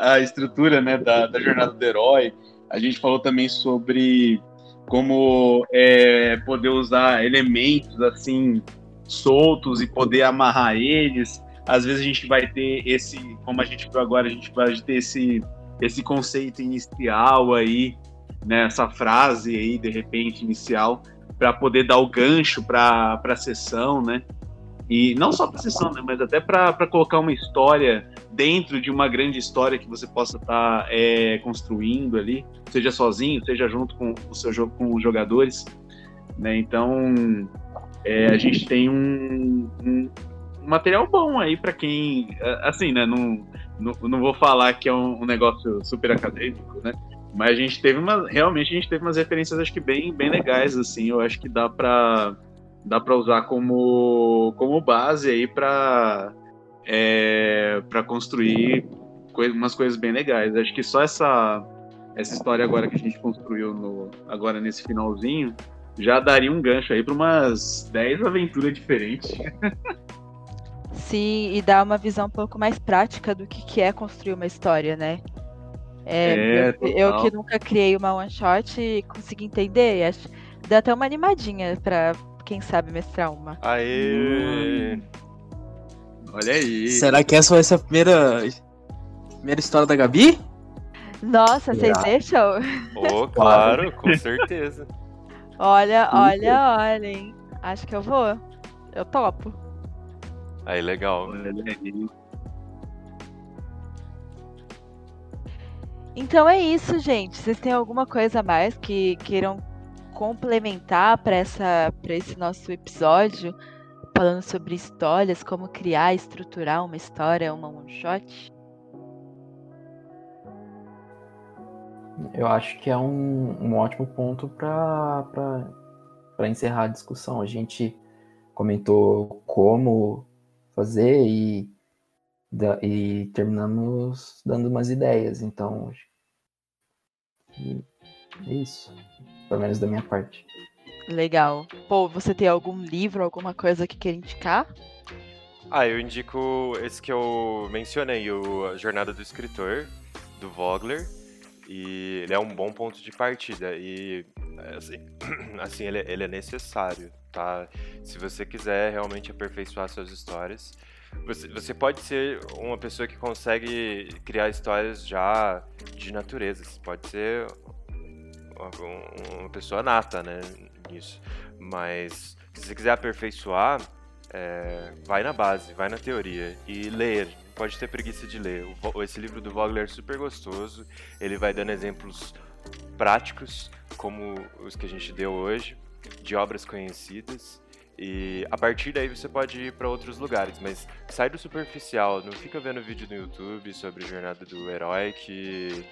a estrutura né, da, da jornada do herói, a gente falou também sobre como é, poder usar elementos assim soltos e poder amarrar eles. Às vezes a gente vai ter esse, como a gente viu agora, a gente vai ter esse, esse conceito inicial aí, né, essa frase aí, de repente, inicial, para poder dar o gancho para a sessão, né? E não só para sessão, né, mas até para colocar uma história dentro de uma grande história que você possa estar é, construindo ali, seja sozinho, seja junto com o seu jogo com os jogadores, né? Então é, a gente tem um, um, um material bom aí para quem, assim, né? Não, não, não vou falar que é um, um negócio super acadêmico, né? Mas a gente teve uma, realmente a gente teve umas referências acho que bem, bem legais assim. Eu acho que dá para dá para usar como, como base aí para é, para construir coi umas coisas bem legais. Acho que só essa essa história agora que a gente construiu no, agora nesse finalzinho já daria um gancho aí para umas 10 aventuras diferentes. Sim, e dá uma visão um pouco mais prática do que, que é construir uma história, né? É, É, eu, eu que nunca criei uma one shot consegui entender. Acho, dá até uma animadinha pra quem sabe mestrar uma. Aê! Olha aí. Será que essa vai ser a primeira, primeira história da Gabi? Nossa, vocês Já. deixam? Oh, claro, com certeza. Olha, olha, olha, hein? Acho que eu vou. Eu topo. Aí, legal. Olha aí. Então é isso, gente. Vocês têm alguma coisa a mais que queiram complementar para esse nosso episódio falando sobre histórias, como criar, estruturar uma história, uma one shot? Eu acho que é um, um ótimo ponto para encerrar a discussão. A gente comentou como fazer e, e terminamos dando umas ideias. Então, que é isso. Pelo menos da minha parte. Legal. Pô, você tem algum livro, alguma coisa que queira indicar? Ah, eu indico esse que eu mencionei, o A Jornada do Escritor, do Vogler. E ele é um bom ponto de partida. E, assim, assim ele, ele é necessário, tá? Se você quiser realmente aperfeiçoar suas histórias. Você, você pode ser uma pessoa que consegue criar histórias já de natureza. Você pode ser uma, um- uma pessoa nata, né? Nisso. Mas se você quiser aperfeiçoar, é, vai na base, vai na teoria e ler. Pode ter preguiça de ler. Esse livro do Vogler é super gostoso. Ele vai dando exemplos práticos, como os que a gente deu hoje, de obras conhecidas. E a partir daí você pode ir para outros lugares, mas sai do superficial, não fica vendo vídeo no YouTube sobre a jornada do herói que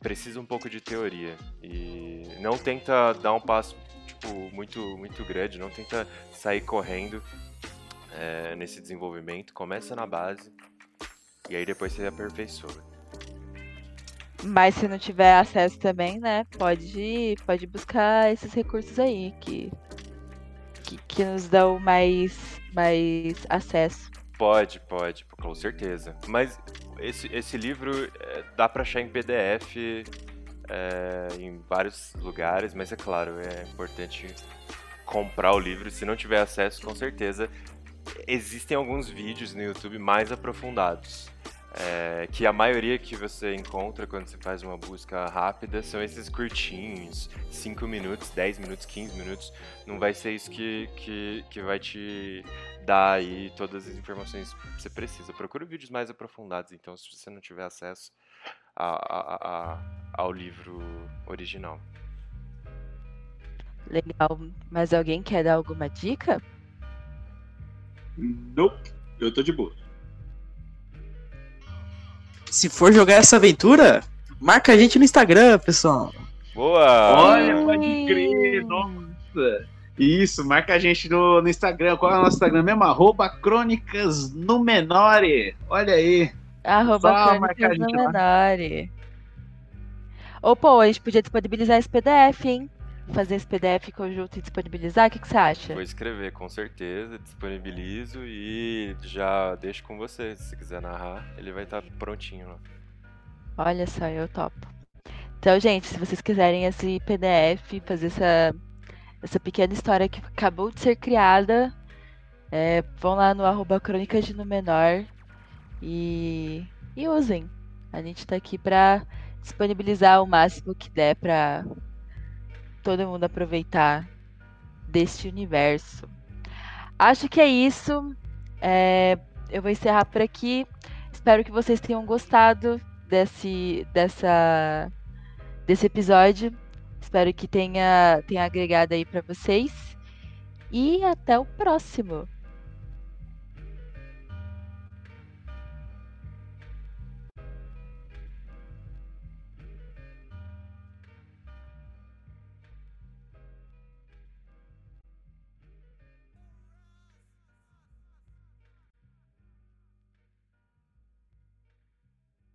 precisa um pouco de teoria. E não tenta dar um passo tipo, muito, muito grande, não tenta sair correndo é, nesse desenvolvimento. Começa na base e aí depois você aperfeiçoa. Mas se não tiver acesso também, né, pode, pode buscar esses recursos aí que, que, que nos dão mais, mais acesso. Pode, pode, com certeza. Mas esse, esse livro é, dá para achar em PDF é, em vários lugares, mas é claro, é importante comprar o livro. Se não tiver acesso, com certeza existem alguns vídeos no YouTube mais aprofundados. É, que a maioria que você encontra quando você faz uma busca rápida são esses curtinhos, 5 minutos, 10 minutos, 15 minutos. Não vai ser isso que, que, que vai te dar aí todas as informações que você precisa. Procure vídeos mais aprofundados, então, se você não tiver acesso a, a, a, ao livro original. Legal. Mas alguém quer dar alguma dica? Nope. Eu tô de boa se for jogar essa aventura, marca a gente no Instagram, pessoal. Boa! Olha, pode crer, nossa! Isso, marca a gente no, no Instagram. Qual é o nosso Instagram mesmo? Arroba Crônicas no Menore. Olha aí. Arroba Crônicas no Menore. Ou, pô, a gente podia disponibilizar esse PDF, hein? Fazer esse PDF conjunto e disponibilizar? O que, que você acha? Vou escrever, com certeza. Disponibilizo e já deixo com você. Se quiser narrar, ele vai estar tá prontinho lá. Olha só, eu topo. Então, gente, se vocês quiserem esse PDF, fazer essa, essa pequena história que acabou de ser criada, é, vão lá no arroba Crônicas de Menor e, e usem. A gente tá aqui para disponibilizar o máximo que der para todo mundo aproveitar deste universo. Acho que é isso. É, eu vou encerrar por aqui. Espero que vocês tenham gostado desse, dessa, desse episódio. Espero que tenha, tenha agregado aí para vocês. E até o próximo.